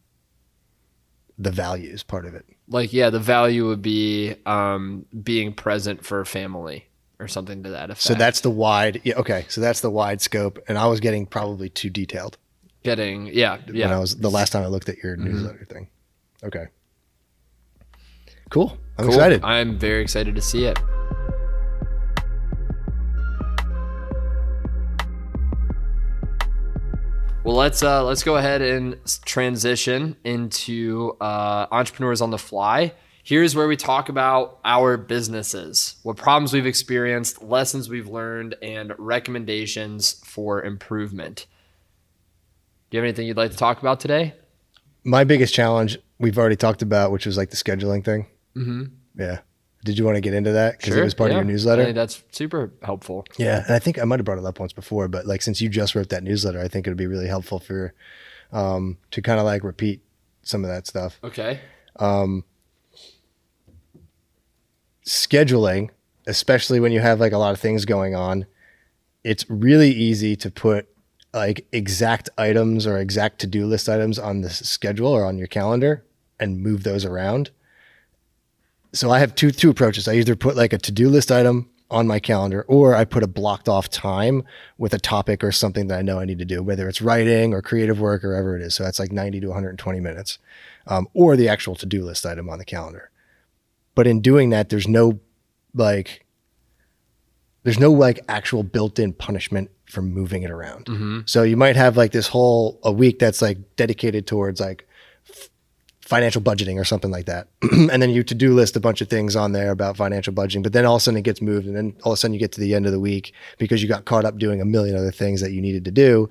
the values part of it. Like, yeah, the value would be um, being present for family or something to that effect. So that's the wide. Yeah, okay. So that's the wide scope, and I was getting probably too detailed getting, yeah, Yeah. when I was the last time I looked at your newsletter thing. Okay. Cool. I'm Cool. excited. I'm very excited to see it. Well, let's uh, let's go ahead and transition into uh, entrepreneurs on the fly. Here's where we talk about our businesses, what problems we've experienced, lessons we've learned, and recommendations for improvement. Do you have anything you'd like to talk about today? My biggest challenge we've already talked about, which was like the scheduling thing. Mm-hmm. Yeah. Did you want to get into that because it was part of your newsletter? I think that's super helpful. Yeah, and I think I might have brought it up once before, but like since you just wrote that newsletter, I think it would be really helpful for um, to kind of like repeat some of that stuff. Okay. Um, scheduling, especially when you have like a lot of things going on, it's really easy to put like exact items or exact to-do list items on the schedule or on your calendar and move those around. So I have two two approaches. I either put like a to-do list item on my calendar or I put a blocked off time with a topic or something that I know I need to do, whether it's writing or creative work or whatever it is. So that's like 90 to 120 minutes, um, or the actual to do list item on the calendar. But in doing that, there's no like, there's no like actual built in punishment for moving it around. So you might have like this whole a week that's like dedicated towards like financial budgeting or something like that. and then you to do list a bunch of things on there about financial budgeting, but then all of a sudden it gets moved. And then all of a sudden you get to the end of the week because you got caught up doing a million other things that you needed to do.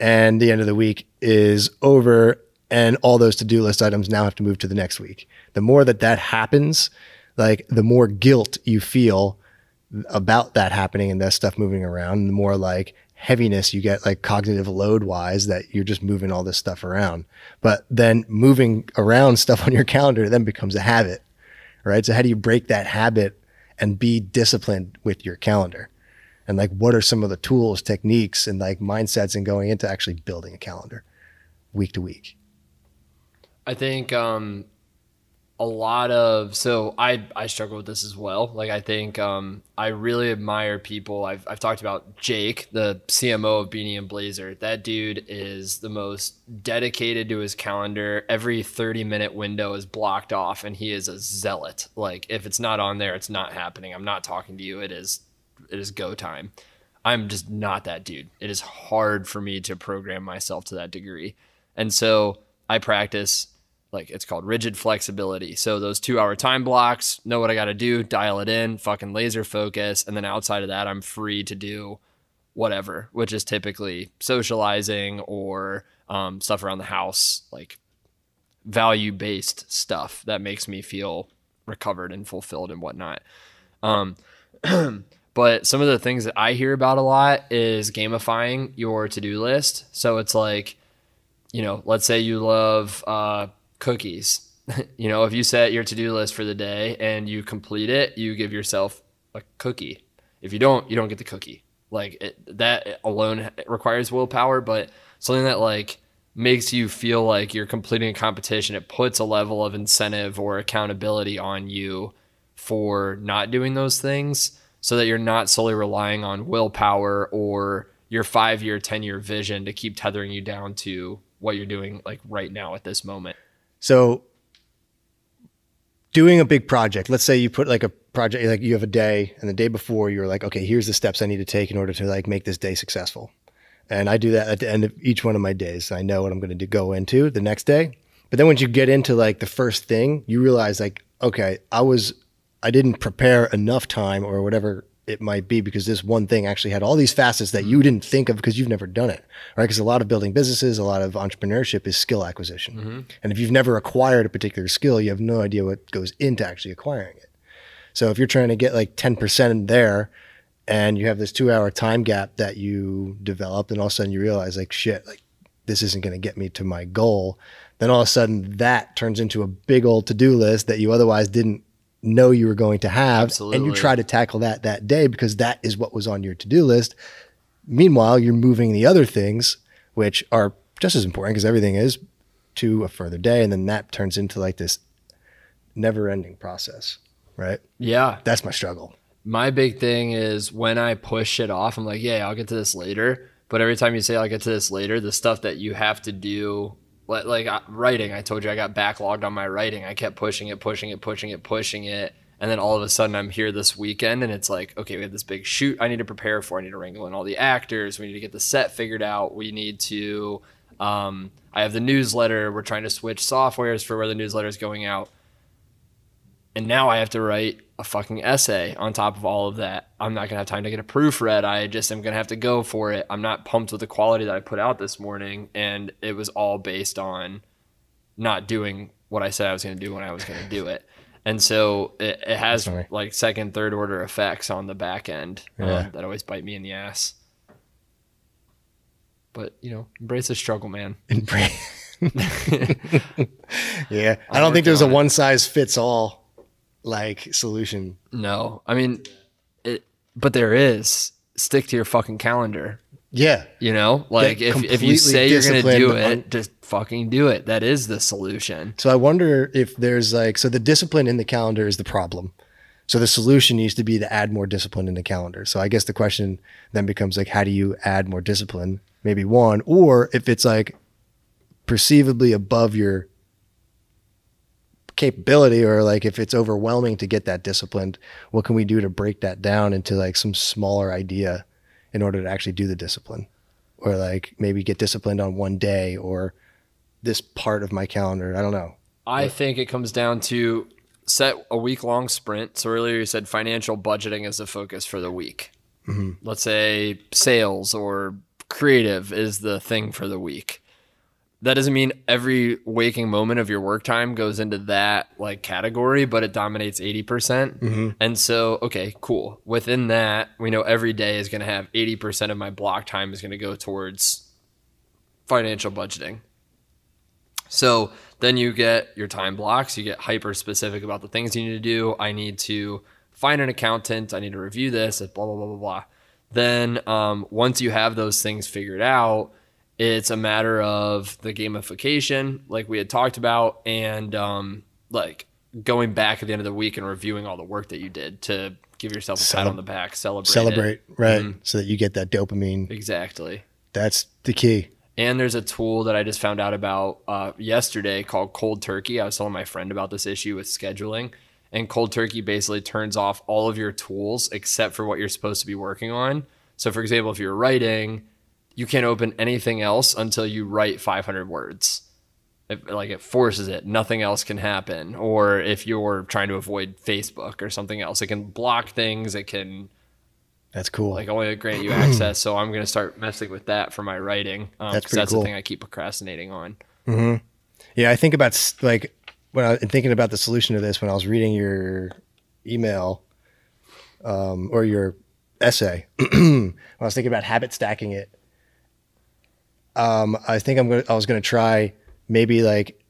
And the end of the week is over. And all those to do list items now have to move to the next week. The more that that happens, like the more guilt you feel about that happening and that stuff moving around, the more like heaviness you get, like cognitive load wise, that you're just moving all this stuff around. But then moving around stuff on your calendar then becomes a habit, right? So how do you break that habit and be disciplined with your calendar? And like, what are some of the tools, techniques, and like mindsets in going into actually building a calendar week to week? I think um, a lot of so I I struggle with this as well. Like I think um, I really admire people. I've I've talked about Jake, the CMO of Beanie and Blazer. That dude is the most dedicated to his calendar. Every 30 minute window is blocked off and he is a zealot. Like if it's not on there, it's not happening. I'm not talking to you. It is it is go time. I'm just not that dude. It is hard for me to program myself to that degree. And so I practice like it's called rigid flexibility. So those two hour time blocks, know what I got to do, dial it in, fucking laser focus. And then outside of that, I'm free to do whatever, which is typically socializing or um, stuff around the house, like value based stuff that makes me feel recovered and fulfilled and whatnot. Um, but some of the things that I hear about a lot is gamifying your to do list. So it's like, you know, let's say you love uh, cookies. you know, if you set your to do list for the day and you complete it, you give yourself a cookie. If you don't, you don't get the cookie. Like it, that alone requires willpower, but something that like makes you feel like you're completing a competition, it puts a level of incentive or accountability on you for not doing those things so that you're not solely relying on willpower or your five year, 10 year vision to keep tethering you down to what you're doing like right now at this moment. So doing a big project, let's say you put like a project, like you have a day and the day before you're like, okay, here's the steps I need to take in order to like make this day successful. And I do that at the end of each one of my days. I know what I'm going to go into the next day. But then once you get into like the first thing, you realize like, okay, I was, I didn't prepare enough time or whatever it might be because this one thing actually had all these facets that you mm. didn't think of because you've never done it, right? Because a lot of building businesses, a lot of entrepreneurship is skill acquisition. Mm-hmm. And if you've never acquired a particular skill, you have no idea what goes into actually acquiring it. So if you're trying to get like 10% there and you have this two hour time gap that you developed and all of a sudden you realize like shit, like this isn't going to get me to my goal, then all of a sudden that turns into a big old to-do list that you otherwise didn't know you were going to have and you try to tackle that that day because that is what was on your to-do list. Meanwhile, you're moving the other things which are just as important because everything is to a further day and then that turns into like this never-ending process, right? Yeah. That's my struggle. My big thing is when I push it off, I'm like, yeah, I'll get to this later. But every time you say I'll get to this later, the stuff that you have to do, like, writing, I told you I got backlogged on my writing. I kept pushing it, pushing it, pushing it, pushing it. And then all of a sudden I'm here this weekend and it's like, okay, we have this big shoot I need to prepare for. I need to wrangle in all the actors. We need to get the set figured out. We need to, um, I have the newsletter. We're trying to switch softwares for where the newsletter is going out and now I have to write a fucking essay on top of all of that. I'm not gonna have time to get a proofread. I just am gonna have to go for it. I'm not pumped with the quality that I put out this morning, and it was all based on not doing what I said I was gonna do when I was gonna do it. And so it, it has like second, third order effects on the back end um, Yeah. that always bite me in the ass. But you know, embrace the struggle, man. brain. yeah, I don't think there's a one size fits all like solution. No, I mean, it, but there is. Stick to your fucking calendar. Yeah. You know, like Get if, if you say you're going to do it, just fucking do it. That is the solution. So I wonder if there's like so the discipline in the calendar is the problem. So the solution needs to be to add more discipline in the calendar. So I guess the question then becomes like how do you add more discipline? Maybe one or if it's like perceivably above your capability or like if it's overwhelming to get that disciplined, what can we do to break that down into like some smaller idea in order to actually do the discipline? Or like maybe get disciplined on one day or this part of my calendar. I don't know. I think it comes down to set a week long sprint. So earlier you said financial budgeting is the focus for the week. Mm-hmm. Let's say sales or creative is the thing for the week. That doesn't mean every waking moment of your work time goes into that like category, but it dominates 80%. percent And so, okay, cool. Within that, we know every day is going to have 80% of my block time is going to go towards financial budgeting. So then you get your time blocks, you get hyper specific about the things you need to do. I need to find an accountant, I need to review this, blah, blah, blah, blah, blah. Then um, once you have those things figured out, it's a matter of the gamification, like we had talked about, and um, like going back at the end of the week and reviewing all the work that you did to give yourself a pat on the back, celebrate. it. Celebrate, right? So that you get that dopamine. Exactly. That's the key. And there's a tool that I just found out about uh, yesterday called Cold Turkey. I was telling my friend about this issue with scheduling. And Cold Turkey basically turns off all of your tools except for what you're supposed to be working on. So, for example, if you're writing, you can't open anything else until you write 500 words. If, like it forces it, nothing else can happen. Or if you're trying to avoid Facebook or something else, it can block things. It can That's cool. like only grant you access. So I'm going to start messing with that for my writing. Um, That's that's cool. the thing I keep procrastinating on. yeah, I think about like when I was thinking about the solution to this when I was reading your email um, or your essay. when I was thinking about habit stacking it, um, I think I'm gonna. I was gonna try maybe like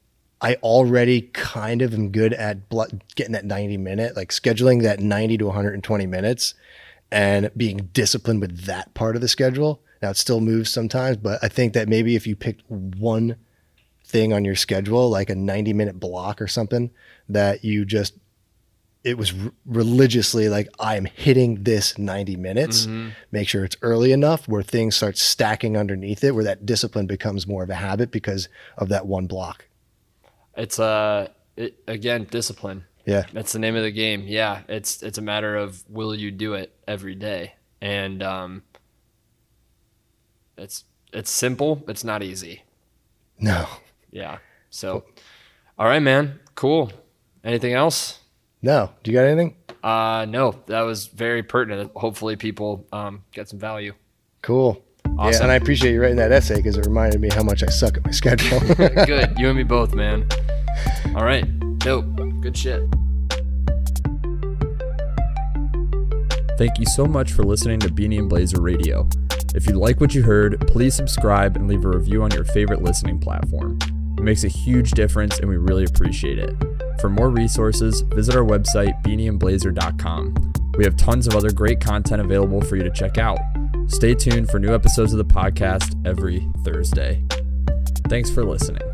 I already kind of am good at getting that 90 minute, like scheduling that 90 to 120 minutes and being disciplined with that part of the schedule. Now it still moves sometimes, but I think that maybe if you picked one thing on your schedule, like a 90 minute block or something, that you just, it was r- religiously like, I am hitting this 90 minutes. Make sure it's early enough where things start stacking underneath it, where that discipline becomes more of a habit because of that one block. It's uh, it, again, discipline. Yeah. That's the name of the game. Yeah, it's it's a matter of will you do it every day, and um, it's it's simple. It's not easy. No, Yeah. So, all right, man. Cool. Anything else? No. Do you got anything? Uh, no. That was very pertinent. Hopefully, people um get some value. Cool. Yeah, Awesome. and I appreciate you writing that essay because it reminded me how much I suck at my schedule. Good. You and me both, man. All right. Dope. Good shit. Thank you so much for listening to Beanie and Blazer Radio. If you like what you heard, please subscribe and leave a review on your favorite listening platform. It makes a huge difference and we really appreciate it. For more resources, visit our website, beanieandblazer.com. We have tons of other great content available for you to check out. Stay tuned for new episodes of the podcast every Thursday. Thanks for listening.